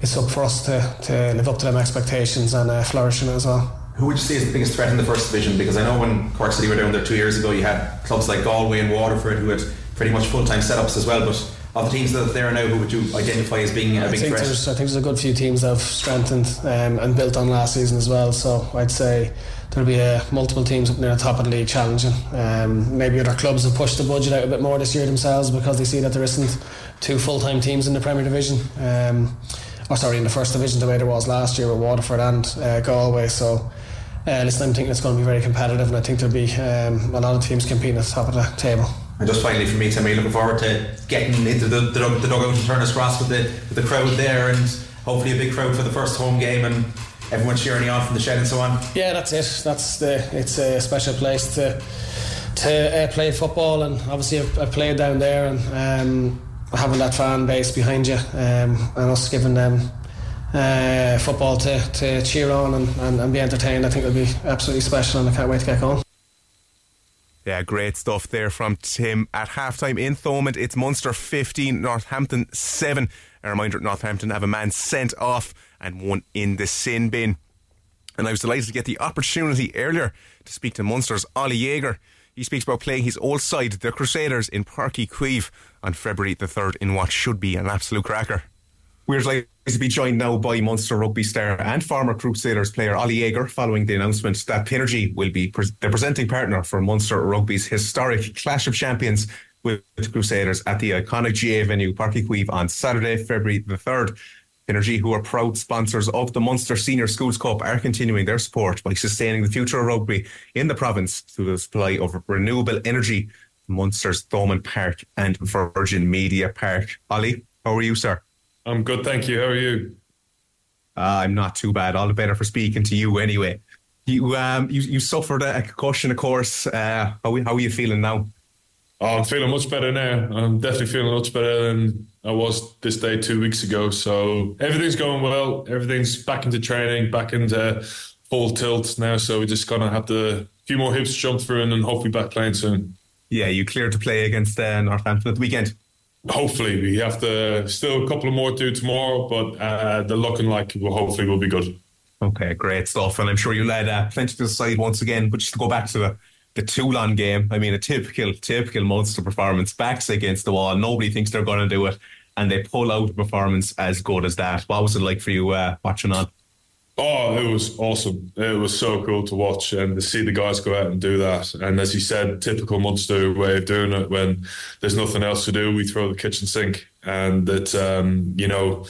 it's up for us to, to live up to them expectations and uh, flourish in it as well. Who would you say is the biggest threat in the first division? Because I know when Cork City were down there two years ago, you had clubs like Galway and Waterford who had pretty much full time setups as well. But of the teams that are there now, who would you identify as being a I big think threat? There's, I think there's a good few teams that have strengthened um, and built on last season as well. So I'd say there'll be uh, multiple teams up near the top of the league challenging. Um, maybe other clubs have pushed the budget out a bit more this year themselves because they see that there isn't two full-time teams in the Premier Division. Um, or sorry, in the first division the way there was last year with Waterford and uh, Galway. So. Uh, listen, I'm thinking it's going to be very competitive, and I think there'll be um, a lot of teams competing at the top of the table. And just finally for me, Timmy, looking forward to getting into the, the, the dugout in Turner's Cross with the, with the crowd there and hopefully a big crowd for the first home game and everyone cheering you on from the shed and so on. Yeah, that's it. That's the. It's a special place to to uh, play football, and obviously I've, I've played down there, and um, having that fan base behind you, um, and us giving them uh, football to, to cheer on and, and, and be entertained, I think it'll be absolutely special, and I can't wait to get going. Yeah, great stuff there from Tim. At halftime in Thomond, it's Munster 15, Northampton 7. A reminder Northampton have a man sent off and one in the sin bin. And I was delighted to get the opportunity earlier to speak to Munster's Oli Jager. He speaks about playing his old side, the Crusaders, in Páirc Uí Chaoimh on February the 3rd in what should be an absolute cracker. We're delighted to be joined now by Munster rugby star and former Crusaders player Oli Jager following the announcement that Pinergy will be pre- the presenting partner for Munster Rugby's historic Clash of Champions with Crusaders at the iconic GAA venue Uí on Saturday, February the 3rd. Pinergy, who are proud sponsors of the Munster Senior Schools Cup, are continuing their support by sustaining the future of rugby in the province through the supply of renewable energy Munster's Thomond Park and Virgin Media Park. Oli, how are you, sir? I'm good, thank you. How are you? Uh, I'm not too bad. All the better for speaking to you anyway. You um you, you suffered a concussion, of course. Uh, how how are you feeling now? Oh, I'm feeling much better now. I'm definitely feeling much better than I was this day two weeks ago. So everything's going well. Everything's back into training, back into full tilt now. So we're just gonna have to a few more hips jump through, and then hopefully back playing soon. Yeah, you cleared to play against uh, Northampton at the weekend. Hopefully, we have to still a couple more to tomorrow, but uh, they're looking like well, hopefully we'll be good. Okay, great stuff, and I'm sure you'll add uh, plenty to the side once again. But just to go back to the the Toulon game, I mean, a typical typical Munster performance, backs against the wall. Nobody thinks they're going to do it, and they pull out a performance as good as that. What was it like for you uh, watching on? Oh, it was awesome. It was so cool to watch and to see the guys go out and do that. And as you said, typical Munster way of doing it when there's nothing else to do, we throw the kitchen sink. And that, um, you know,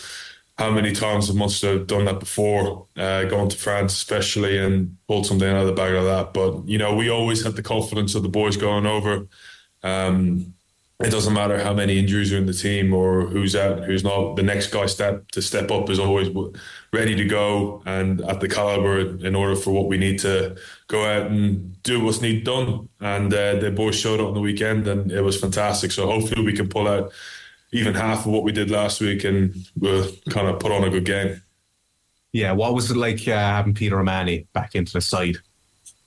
how many times have Munster done that before, uh, going to France especially and pulled something out of the bag like that. But, you know, we always had the confidence of the boys going over. Um, it doesn't matter how many injuries are in the team or who's out and who's not. The next guy step to step up is always ready to go and at the caliber in order for what we need to go out and do what's need done. And uh, the boys showed up on the weekend, and it was fantastic. So hopefully we can pull out even half of what we did last week, and we'll kind of put on a good game. Yeah, what was it like uh, having Peter O'Mahony back into the side?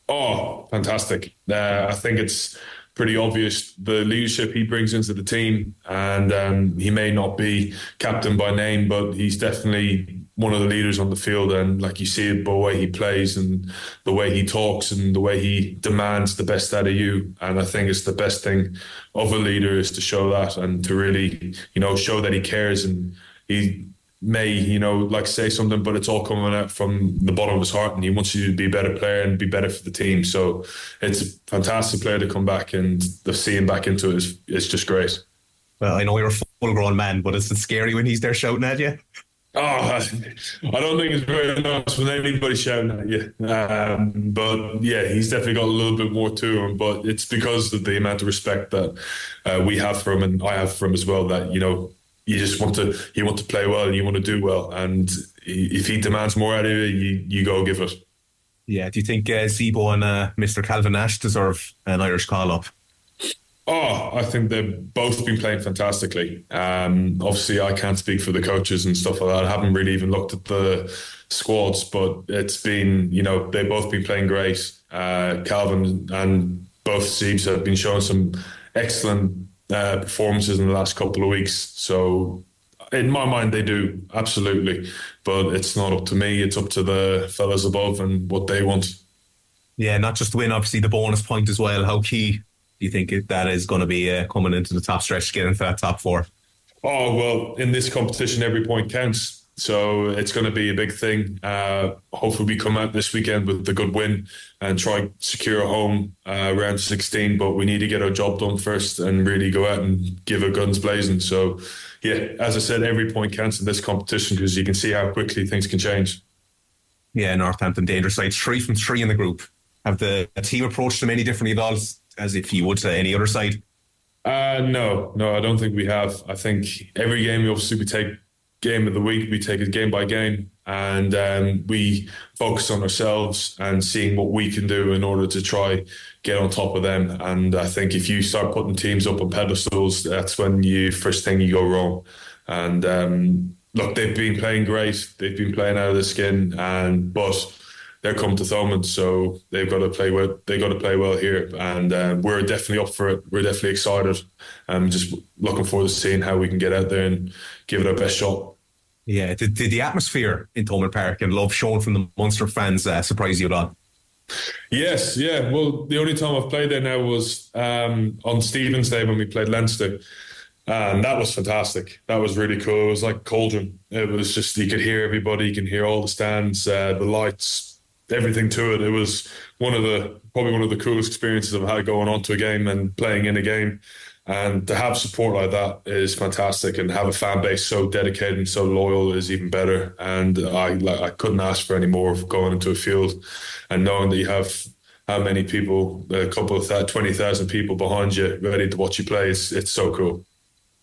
Oh, fantastic! Uh, I think it's pretty obvious the leadership he brings into the team. And um, he may not be captain by name, but he's definitely one of the leaders on the field. And like you see it by the way he plays and the way he talks and the way he demands the best out of you. And I think it's the best thing of a leader is to show that and to really, you know, show that he cares and he may, you know, like say something, but it's all coming out from the bottom of his heart and he wants you to be a better player and be better for the team. So it's a fantastic player to come back and to see him back into it is, is just great. Well, I know you're a full grown man, but is it scary when he's there shouting at you? Oh, I don't think it's very nice when anybody shouting at you. Um, but yeah, he's definitely got a little bit more to him. But it's because of the amount of respect that uh, we have for him and I have for him as well. That you know, you just want to you want to play well and you want to do well. And if he demands more out of you, you, you go give it. Yeah. Do you think uh, Zebo and uh, Mr. Calvin Nash deserve an Irish call up? Oh, I think they've both been playing fantastically. Um, obviously, I can't speak for the coaches and stuff like that. I haven't really even looked at the squads, but it's been, you know, they've both been playing great. Uh, Calvin and both Siebes have been showing some excellent uh, performances in the last couple of weeks. So, in my mind, they do absolutely, but it's not up to me. It's up to the fellas above and what they want. Yeah, not just to win, obviously the bonus point as well. How key do you think that is going to be uh, coming into the top stretch to get into that top four? Oh well, in this competition, every point counts. So it's going to be a big thing. Uh, hopefully, we come out this weekend with a good win and try secure a home uh, round 16. But we need to get our job done first and really go out and give our guns blazing. So, yeah, as I said, every point counts in this competition because you can see how quickly things can change. Yeah, Northampton dangerous side, three from three in the group. Have the team approached them any differently at all as if you would to any other side? Uh, no, no, I don't think we have. I think every game we obviously we take game of the week. We take it game by game and um, we focus on ourselves and seeing what we can do in order to try get on top of them. And I think if you start putting teams up on pedestals, that's when you first thing you go wrong. And um, look, they've been playing great. They've been playing out of the skin, and but they're come to Thomond, so they've got to play well. They've got to play well here, and uh, we're definitely up for it. We're definitely excited. I'm just looking forward to seeing how we can get out there and give it our best shot. Yeah, did, did the atmosphere in Thomond Park and love shown from the Munster fans uh, surprise you at all? Yes, yeah. Well, the only time I've played there now was um, on Stephen's Day when we played Leinster. And that was fantastic. That was really cool. It was like cauldron. It was just you could hear everybody, you can hear all the stands, uh, the lights, everything to it. It was one of the probably one of the coolest experiences I've had going on to a game and playing in a game. And to have support like that is fantastic, and have a fan base so dedicated and so loyal is even better. And I like, I couldn't ask for any more of going into a field and knowing that you have how many people, a couple of that, twenty thousand people behind you, ready to watch you play. It's it's so cool.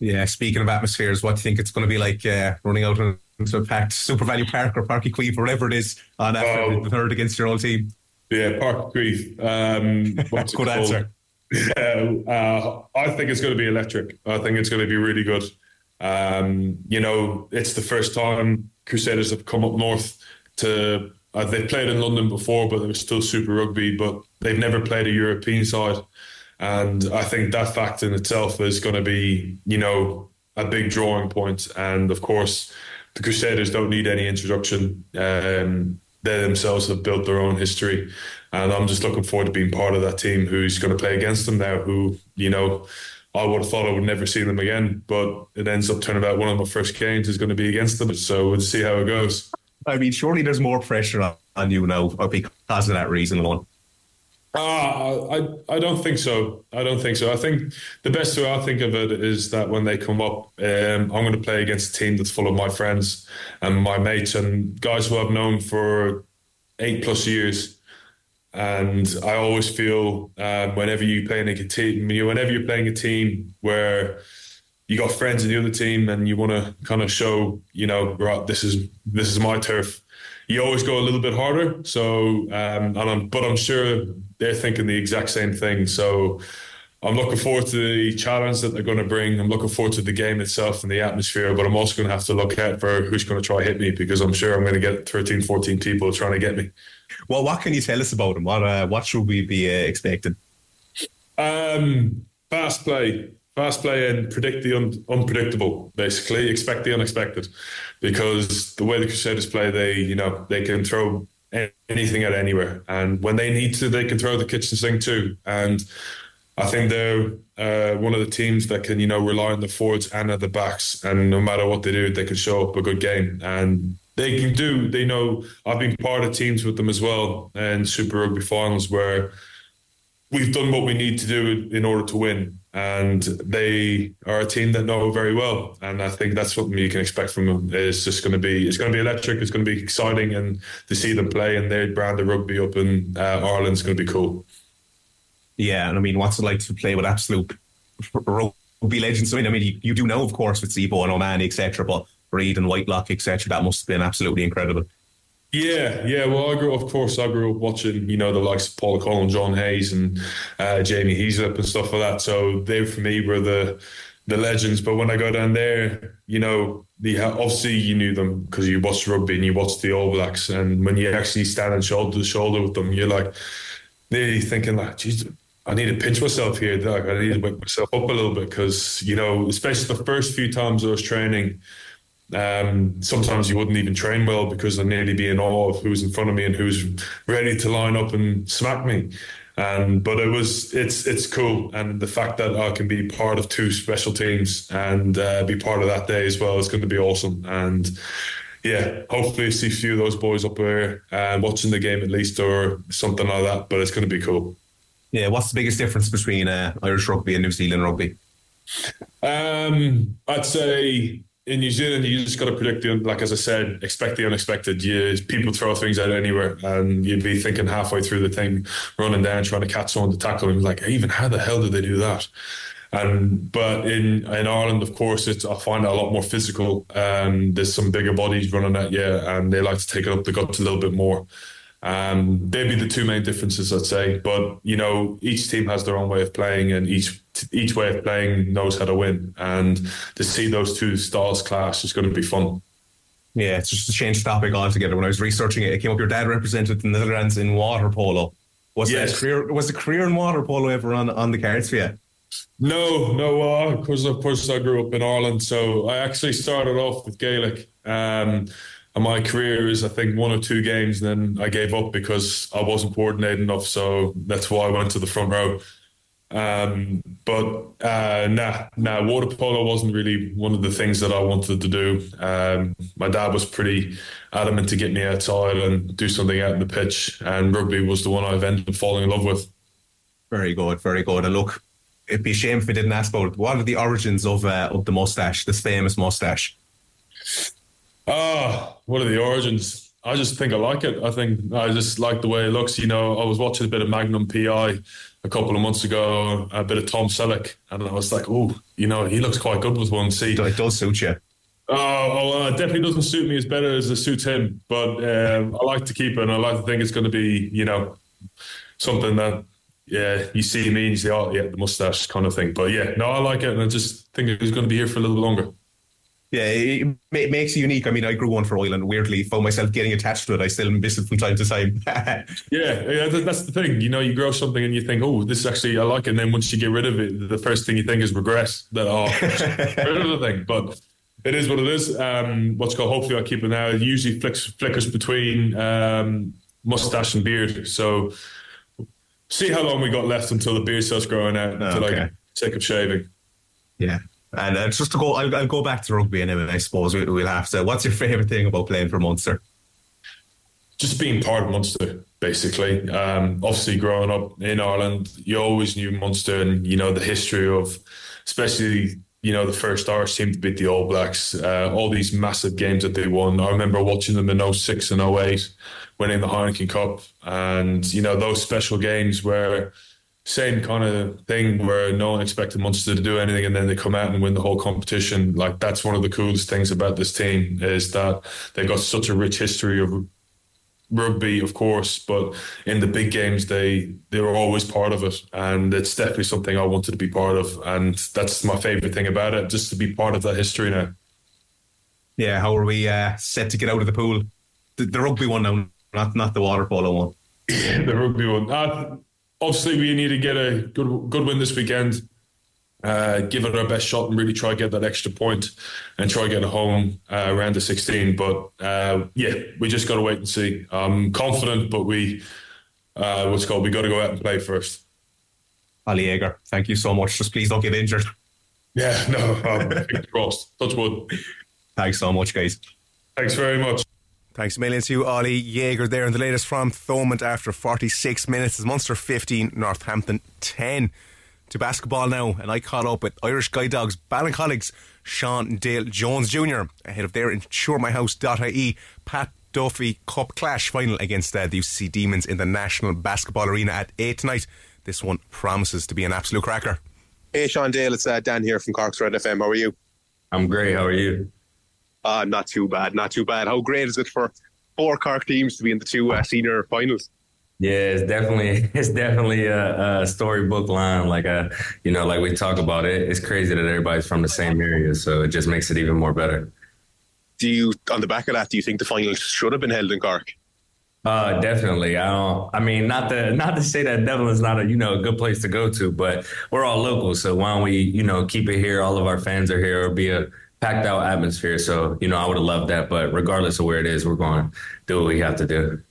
Yeah. Speaking of atmospheres, what do you think it's going to be like uh, running out into a packed SuperValu Park or Uí Chaoimh, whatever it is, on after oh. the third against your old team? Yeah, Uí Chaoimh. Um, what's Good answer. Yeah, uh, I think it's going to be electric. I think it's going to be really good. Um, you know, it's the first time Crusaders have come up north to. Uh, they played in London before, but was still Super Rugby. But they've never played a European side, and I think that fact in itself is going to be, you know, a big drawing point. And of course, the Crusaders don't need any introduction. Um, they themselves have built their own history, and I'm just looking forward to being part of that team who's going to play against them now. Who, you know I would have thought I would never see them again, but it ends up turning out one of my first games is going to be against them. So we'll see how it goes. I mean, surely there's more pressure on, on you now because of that reason alone. Ah, I I don't think so. I don't think so. I think the best way I think of it is that when they come up, um, I'm going to play against a team that's full of my friends and my mates and guys who I've known for eight plus years. And I always feel um, whenever you play in a team, whenever you're playing a team where you got friends in the other team and you want to kind of show, you know, right, this is this is my turf. You always go a little bit harder. So, um, and I'm, but I'm sure they're thinking the exact same thing. So, I'm looking forward to the challenge that they're going to bring. I'm looking forward to the game itself and the atmosphere, but I'm also going to have to look out for who's going to try hit me because I'm sure I'm going to get 13, 14 people trying to get me. Well, what can you tell us about them? What uh, what should we be uh, expecting? Um, fast play, fast play, and predict the un- unpredictable. Basically, expect the unexpected, because the way the Crusaders play, they you know they can throw anything at anywhere, and when they need to, they can throw the kitchen sink too. And I think they're uh, one of the teams that can, you know, rely on the forwards and at the backs, and no matter what they do, they can show up a good game. And they can do. They know I've been part of teams with them as well in Super Rugby finals where we've done what we need to do in order to win, and they are a team that know very well. And I think that's what you can expect from them. It's just going to be it's going to be electric. It's going to be exciting, and to see them play and their brand of rugby up in uh, Ireland is going to be cool. Yeah, and I mean, what's it like to play with absolute rugby legends? I mean, I mean, you, you do know, of course, with Zebo and O'Mahony, etc. But Read and Whitelock, etc. That must have been absolutely incredible. Yeah, yeah. Well, I grew of course, I grew up watching, you know, the likes of Paul O'Connell, John Hayes, and uh, Jamie Heaslip and stuff like that. So they, for me, were the the legends. But when I go down there, you know, the obviously you knew them because you watched rugby and you watched the All Blacks, and when you actually stand shoulder to shoulder with them, you're like nearly thinking like, geez, I need to pinch myself here. I need to wake myself up a little bit because you know, especially the first few times I was training um, sometimes you wouldn't even train well because I'd nearly be in awe of who's in front of me and who's ready to line up and smack me. And but it was it's it's cool, and the fact that I can be part of two special teams and uh, be part of that day as well is going to be awesome. And yeah, hopefully see a few of those boys up there uh, watching the game at least or something like that. But it's going to be cool. Yeah, what's the biggest difference between uh, Irish rugby and New Zealand rugby? Um, I'd say in New Zealand, you just got to predict the, like as I said, expect the unexpected. You people throw things out anywhere, and you'd be thinking halfway through the thing, running down trying to catch someone to tackle, and like, even how the hell did they do that? And but in in Ireland, of course, it's I find it a lot more physical. And there's some bigger bodies running at you, and they like to take it up the guts a little bit more. Um, they'd be the two main differences, I'd say. But you know, each team has their own way of playing, and each each way of playing knows how to win. And to see those two styles clash is going to be fun. Yeah, it's just a change topic altogether. When I was researching it, it came up. Your dad represented the Netherlands in water polo. Was yes. career was a career in water polo ever on on the cards for you? No, no, because uh, of course I grew up in Ireland, so I actually started off with Gaelic. Um, and my career is, I think, one or two games, and then I gave up because I wasn't coordinated enough. So that's why I went to the front row. Um, but uh, nah, nah, water polo wasn't really one of the things that I wanted to do. Um, my dad was pretty adamant to get me outside and do something out in the pitch, and rugby was the one I've ended up falling in love with. Very good, very good. And look, it'd be a shame if we didn't ask about. What are the origins of uh, of the mustache, this famous mustache? Ah, what are the origins? I just think I like it. I think I just like the way it looks. You know, I was watching a bit of Magnum PI a couple of months ago, a bit of Tom Selleck, and I was like, oh, you know, he looks quite good with one seat. It does suit you. Oh, oh uh, definitely doesn't suit me as better as it suits him. But um, I like to keep it, and I like to think it's going to be, you know, something that, yeah, you see me and you say, oh, yeah, the mustache kind of thing. But yeah, no, I like it, and I just think it's going to be here for a little longer. Yeah, it, it makes it unique. I mean, I grew one for Ireland. Weirdly, found myself getting attached to it. I still miss it from time to time. yeah, yeah, that's the thing. You know, you grow something and you think, oh, this is actually I like it. And then once you get rid of it, the first thing you think is regret that oh, rid of the thing. But it is what it is. Um, what's called hopefully I'll keep it now. It usually flicks, flickers between um, mustache and beard. So see how long we got left until the beard starts growing out. Until Okay. I get sick of shaving. Yeah. And uh, just to go, I'll, I'll go back to rugby anyway. I suppose we, we'll have to. What's your favourite thing about playing for Munster? just being part of Munster, basically. Um, obviously, growing up in Ireland, you always knew Munster and you know the history of, especially you know the first Irish team to beat the All Blacks. Uh, all these massive games that they won. I remember watching them in 06 and 08, winning the Heineken Cup, and you know those special games where. Same kind of thing where no one expected Munster to do anything, and then they come out and win the whole competition. Like that's one of the coolest things about this team is that they've got such a rich history of rugby, of course, but in the big games, they they were always part of it, and it's definitely something I wanted to be part of, and that's my favorite thing about it, just to be part of that history now. Yeah, how are we uh, set to get out of the pool? The, the rugby one now, not not the water polo one. the rugby one. Uh, obviously, we need to get a good good win this weekend. Uh, give it our best shot and really try to get that extra point and try to get it home uh, around the 16. But uh, yeah, we just got to wait and see. I'm confident, but we uh, what's called we got to go out and play first. Oli Jager, thank you so much. Just please don't get injured. Yeah, no, um, fingers crossed. Touch wood. Thanks so much, guys. Thanks very much. Thanks a million to you, Oli Jager there. And the latest from Thomond after 46 minutes is Munster 15, Northampton 10. To basketball now, and I caught up with Irish Guide Dogs Ballincollig's Shawndale Jones Jr. ahead of their InsureMyHouse.ie Pat Duffy Cup Clash final against uh, the UCC Demons in the National Basketball Arena at 8 tonight. This one promises to be an absolute cracker. Hey, Shawndale, it's uh, Dan here from Cork's Red FM. How are you? I'm great. How are you? Uh, not too bad, not too bad. How great is it for four Cork teams to be in the two uh, senior finals? Yeah, it's definitely it's definitely a, a storybook line. Like a you know, like we talk about it. It's crazy that everybody's from the same area, so it just makes it even more better. Do you, on the back of that, do you think the finals should have been held in Cork? Uh, definitely. I don't. I mean, not to not to say that Dublin's not a you know a good place to go to, but we're all local, so why don't we you know keep it here? All of our fans are here. It'll be a packed out atmosphere. So you know, I would have loved that, but regardless of where it is, we're going to do what we have to do.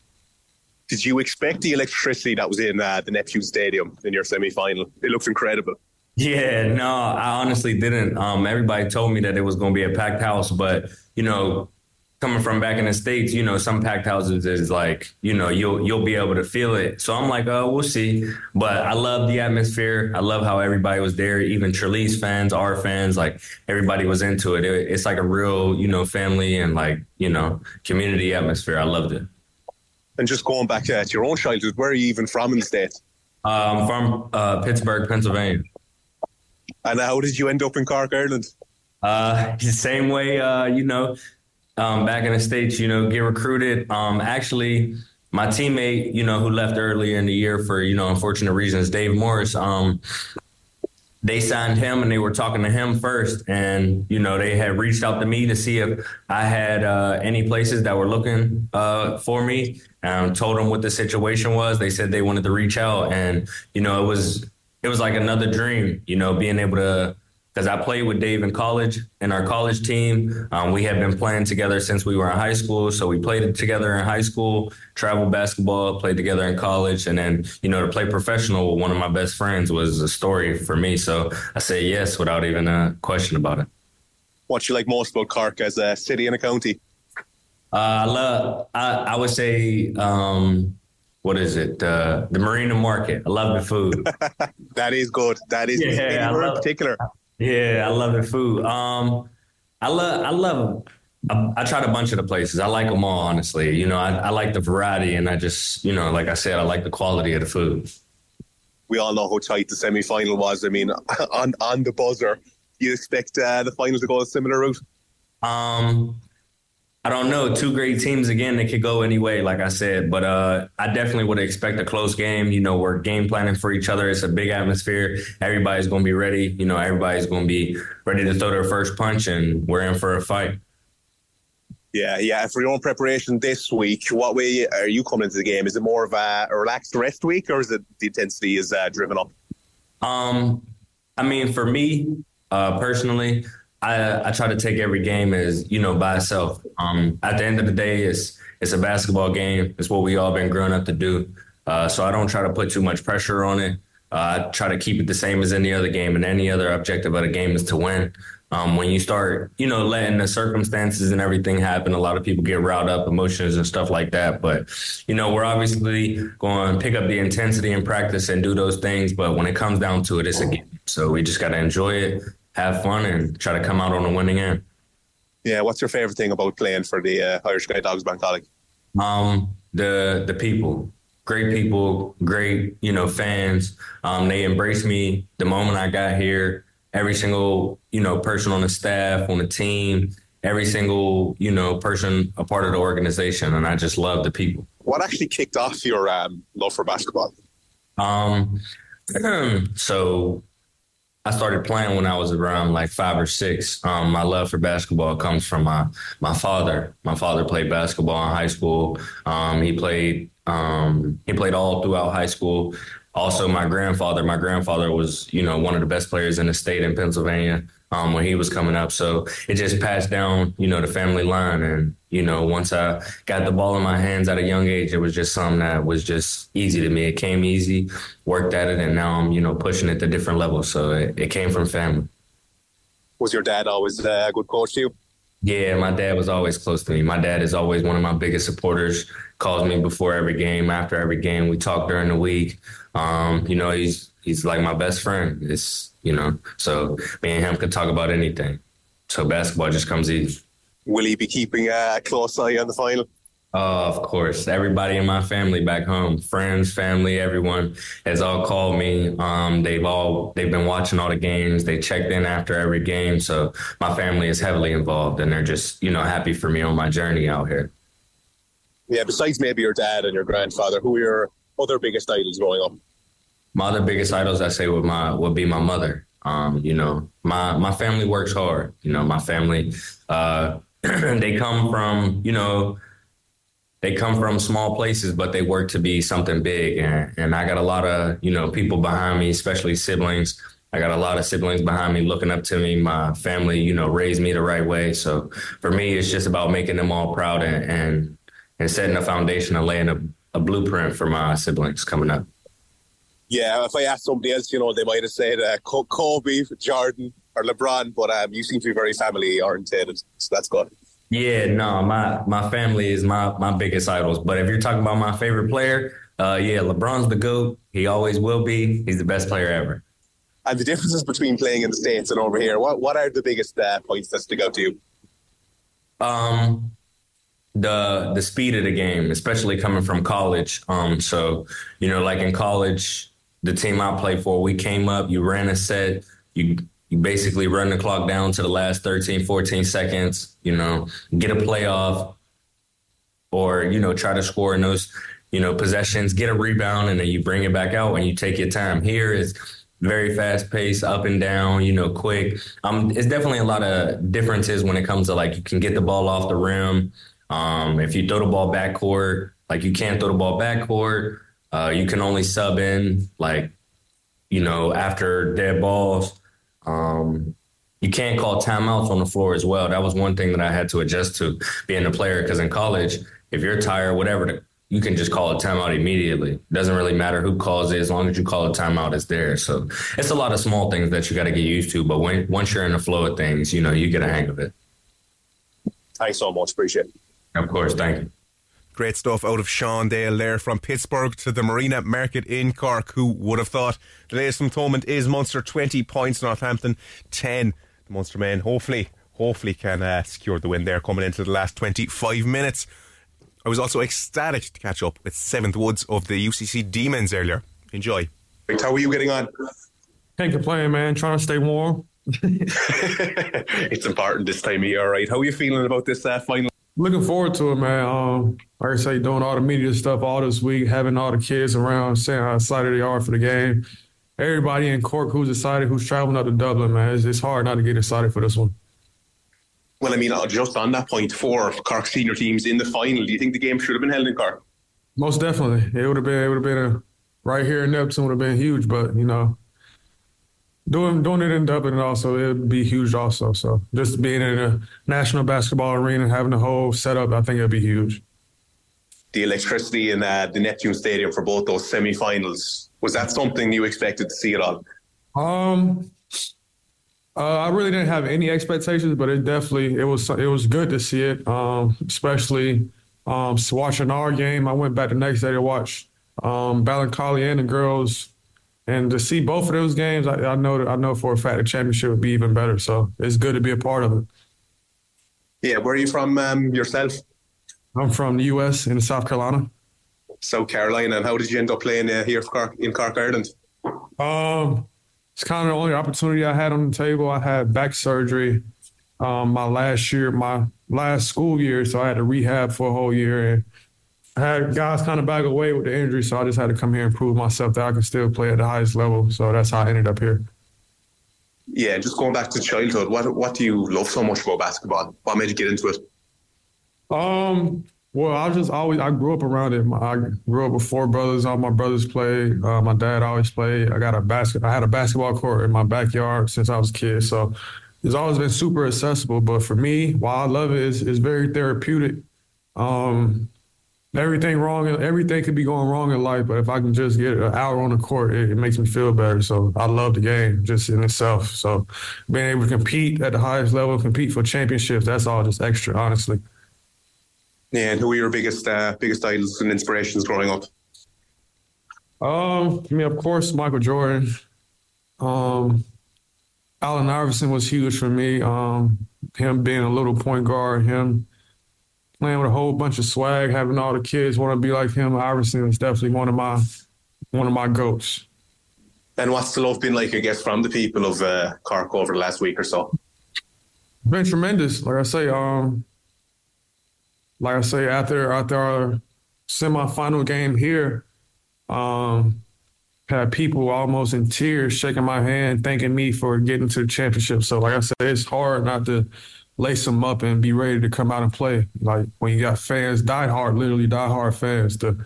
Did you expect the electricity that was in uh, the Neptune Stadium in your semi final? It looks incredible. Yeah, no, I honestly didn't. Um, everybody told me that it was going to be a packed house, but you know, coming from back in the states, you know, some packed houses is like, you know, you'll you'll be able to feel it. So I'm like, oh, we'll see. But I love the atmosphere. I love how everybody was there, even Tralee's fans, our fans, like everybody was into it. it. It's like a real, you know, family and like you know, community atmosphere. I loved it. And just going back to your own childhood, where are you even from in the States? Uh, I'm from uh, Pittsburgh, Pennsylvania. And how did you end up in Cork, Ireland? Uh, the same way, uh, you know, um, back in the States, you know, get recruited. Um, actually, my teammate, you know, who left earlier in the year for, you know, unfortunate reasons, Dave Morris, um, they signed him and they were talking to him first. And, you know, they had reached out to me to see if I had uh, any places that were looking uh, for me. Um, told them what the situation was. They said they wanted to reach out. And, you know, it was, it was like another dream, you know, being able to, because I played with Dave in college in our college team. Um, we had been playing together since we were in high school. So we played together in high school, travel basketball, played together in college. And then, you know, to play professional with one of my best friends was a story for me. So I say yes without even a question about it. What you like most about Cork as a city and a county? Uh, I love, I, I would say, um, what is it? Uh, the Marina Market. I love the food. that is good. That is Yeah, anywhere in particular. Yeah, I love the food. Um, I love, I love. I, I tried a bunch of the places. I like them all, honestly. You know, I, I like the variety, and I just, you know, like I said, I like the quality of the food. We all know how tight the semi final was. I mean, on on the buzzer, you expect uh, the finals to go a similar route? Um, I don't know. Two great teams again. They could go any way, like I said. But uh, I definitely would expect a close game. You know, we're game planning for each other. It's a big atmosphere. Everybody's going to be ready. You know, everybody's going to be ready to throw their first punch, and we're in for a fight. Yeah, yeah. For your own preparation this week, what way are you coming into the game? Is it more of a, a relaxed rest week, or is it the intensity is uh, driven up? Um, I mean, for me uh, personally, I, I try to take every game as you know by itself. Um, at the end of the day, it's it's a basketball game. It's what we all been growing up to do. Uh, so I don't try to put too much pressure on it. Uh, I try to keep it the same as any other game, and any other objective of the game is to win. Um, when you start, you know, letting the circumstances and everything happen, a lot of people get riled up, emotions and stuff like that. But, you know, we're obviously going to pick up the intensity and practice and do those things. But when it comes down to it, it's a game. So we just got to enjoy it, have fun, and try to come out on a winning end. Yeah, what's your favorite thing about playing for the uh, Irish Guide Dogs Ballincollig? Um, the the people, great people, great you know fans. Um, they embraced me the moment I got here. Every single you know person on the staff, on the team, every single you know person a part of the organization, and I just love the people. What actually kicked off your um, love for basketball? Um, so I started playing when I was around like five or six. Um, my love for basketball comes from my my father. My father played basketball in high school. Um, he played um, he played all throughout high school. Also, my grandfather. My grandfather was you know one of the best players in the state in Pennsylvania um, when he was coming up. So it just passed down you know the family line. And you know once I got the ball in my hands at a young age, it was just something that was just easy to me. It came easy. Worked at it, and now I'm you know pushing it to different levels. So it, it came from family. Was your dad always uh, a good coach to you? Yeah, my dad was always close to me. My dad is always one of my biggest supporters. Calls me before every game, after every game. We talk during the week. Um, you know, he's he's like my best friend. It's you know, so me and him could talk about anything. So basketball just comes easy. Will he be keeping a close eye on the final? Uh, of course, everybody in my family back home, friends, family, everyone has all called me. Um, they've all they've been watching all the games. They checked in after every game, so my family is heavily involved, and they're just you know happy for me on my journey out here. Yeah. Besides maybe your dad and your grandfather, who are your other biggest idols growing up? My other biggest idols, I say, would my would be my mother. Um, you know, my my family works hard. You know, my family, uh, they come from you know they come from small places, but they work to be something big. And, and I got a lot of, you know, people behind me, especially siblings. I got a lot of siblings behind me looking up to me. My family, you know, raised me the right way. So for me, it's just about making them all proud and, and, and setting a foundation and laying a, a blueprint for my siblings coming up. Yeah, if I asked somebody else, you know, they might have said uh, Kobe, Jordan, or LeBron, but um, you seem to be very family oriented, so that's good. Yeah, no, my my family is my my biggest idols. But if you're talking about my favorite player, uh, yeah, LeBron's the goat. He always will be. He's the best player ever. And the differences between playing in the states and over here, what what are the biggest uh, points that stick out to you? Um, the the speed of the game, especially coming from college. Um, so you know, like in college, the team I play for, we came up, you ran a set, you you basically run the clock down to the last 13, 14 seconds, you know, get a playoff or, you know, try to score in those, you know, possessions, get a rebound and then you bring it back out and you take your time. Here is very fast paced, up and down, you know, quick. Um, it's definitely a lot of differences when it comes to like you can get the ball off the rim. Um, if you throw the ball backcourt, like you can't throw the ball backcourt. Uh, you can only sub in like, you know, after dead balls. Um, you can't call timeouts on the floor as well. That was one thing that I had to adjust to being a player because in college, if you're tired, whatever, you can just call a timeout immediately. It Doesn't really matter who calls it as long as you call a timeout, it's there. So it's a lot of small things that you got to get used to. But when once you're in the flow of things, you know, you get a hang of it. Thanks so much. Appreciate it. Of course. Thank you. Great stuff out of Shawndale there from Pittsburgh to the Marina Market in Cork. Who would have thought? The latest from Thomond is Munster 20 points, Northampton 10. The Munster men hopefully, hopefully can uh, secure the win there coming into the last 25 minutes. I was also ecstatic to catch up with Seventh Woods of the UCC Demons earlier. Enjoy. How are you getting on? Can't complain, man. Trying to stay warm. it's important this time of year, right? How are you feeling about this uh, final? Looking forward to it, man. Um, like I say, doing all the media stuff all this week, having all the kids around, saying how excited they are for the game. Everybody in Cork who's excited, who's traveling up to Dublin, man. It's, it's hard not to get excited for this one. Well, I mean, just on that point, for Cork senior teams in the final, do you think the game should have been held in Cork? Most definitely, it would have been. It would have been a right here in Neptune would have been huge, but you know, doing doing it in Dublin also it'd be huge also. So just being in a national basketball arena, and having the whole setup, I think it'd be huge. The electricity in uh, the Neptune Stadium for both those semi-finals was that something you expected to see at all? Um, uh, I really didn't have any expectations, but it definitely it was it was good to see it. Um, especially um, watching our game. I went back the next day to watch um, Ballincollig and the girls, and to see both of those games, I, I know I know for a fact the championship would be even better. So it's good to be a part of it. Yeah, where are you from um, yourself? I'm from the U.S. in South Carolina. South Carolina, and how did you end up playing uh, here Cork, in Cork, Ireland? Um, it's kind of the only opportunity I had on the table. I had back surgery um, my last year, my last school year, so I had to rehab for a whole year, and I had guys kind of back away with the injury, so I just had to come here and prove myself that I can still play at the highest level. So that's how I ended up here. Yeah, just going back to childhood, what what do you love so much about basketball? What made you get into it? Um, well, I just always I grew up around it. I grew up with four brothers. All my brothers played. Uh, my dad always played. I got a basket. I had a basketball court in my backyard since I was a kid. So it's always been super accessible. But for me, why I love it's, it's very therapeutic. Um, everything wrong, everything could be going wrong in life, but if I can just get an hour on the court, it, it, makes me feel better. So I love the game just in itself. So being able to compete at the highest level, compete for championships, that's all just extra, honestly. Yeah, and who were your biggest uh, biggest idols and inspirations growing up? Um, I mean, of course, Michael Jordan. Um, Allen Iverson was huge for me. Um, him being a little point guard, him playing with a whole bunch of swag, having all the kids want to be like him. Iverson is definitely one of my one of my goats. And what's the love been like, I guess, from the people of uh, Cork over the last week or so? Been tremendous. Like I say, um, like I say, after after our semifinal game here, um, had people almost in tears shaking my hand, thanking me for getting to the championship. So, like I said, it's hard not to lace them up and be ready to come out and play. Like when you got fans, die hard, literally die hard fans, to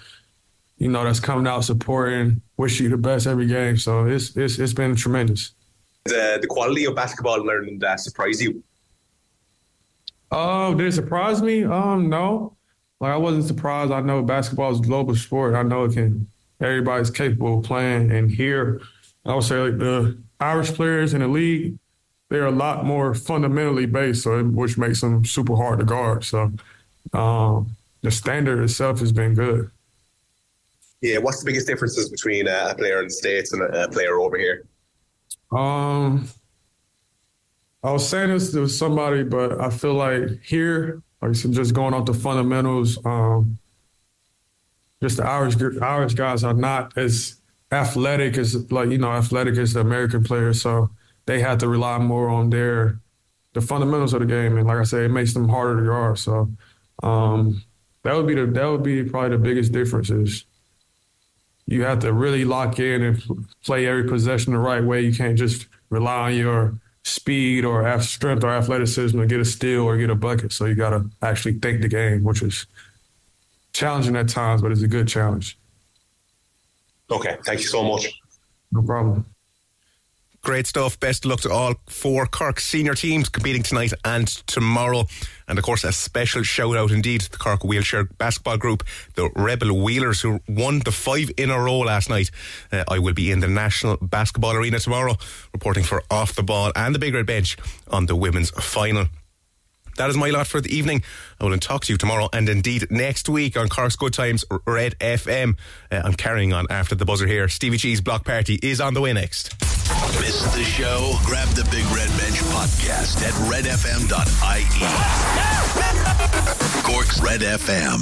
you know that's coming out supporting, wish you the best every game. So it's it's it's been tremendous. The the quality of basketball in Ireland uh, surprised you? Oh, uh, did it surprise me? Um, no. Like I wasn't surprised. I know basketball is a global sport. I know it can. Everybody's capable of playing. And here, I would say like the Irish players in the league they're a lot more fundamentally based, so which makes them super hard to guard. So um, the standard itself has been good. Yeah, what's the biggest differences between a player in the states and a player over here? Um, I was saying this to somebody, but I feel like here, like I said, just going off the fundamentals, um, just the Irish Irish guys are not as athletic as like you know athletic as the American players. So they had to rely more on their the fundamentals of the game, and like I said, it makes them harder to guard. So um, that would be the that would be probably the biggest difference is you have to really lock in and play every possession the right way. You can't just rely on your speed or strength or athleticism to get a steal or get a bucket. So you got to actually think the game, which is challenging at times, but it's a good challenge. Okay, thank you so much. No problem. Great stuff. Best of luck to all four Cork senior teams competing tonight and tomorrow. And of course, a special shout out indeed to the Cork wheelchair basketball group, the Rebel Wheelers, who won the five in a row last night. Uh, I will be in the National Basketball Arena tomorrow, reporting for Off the Ball and the Big Red Bench on the women's final. That is my lot for the evening. I will talk to you tomorrow and indeed next week on Cork's Good Times Red FM. Uh, I'm carrying on after the buzzer here. Stevie G's Block Party is on the way next. Missed the show? Grab the Big Red Bench podcast at redfm.ie. Cork's Red FM.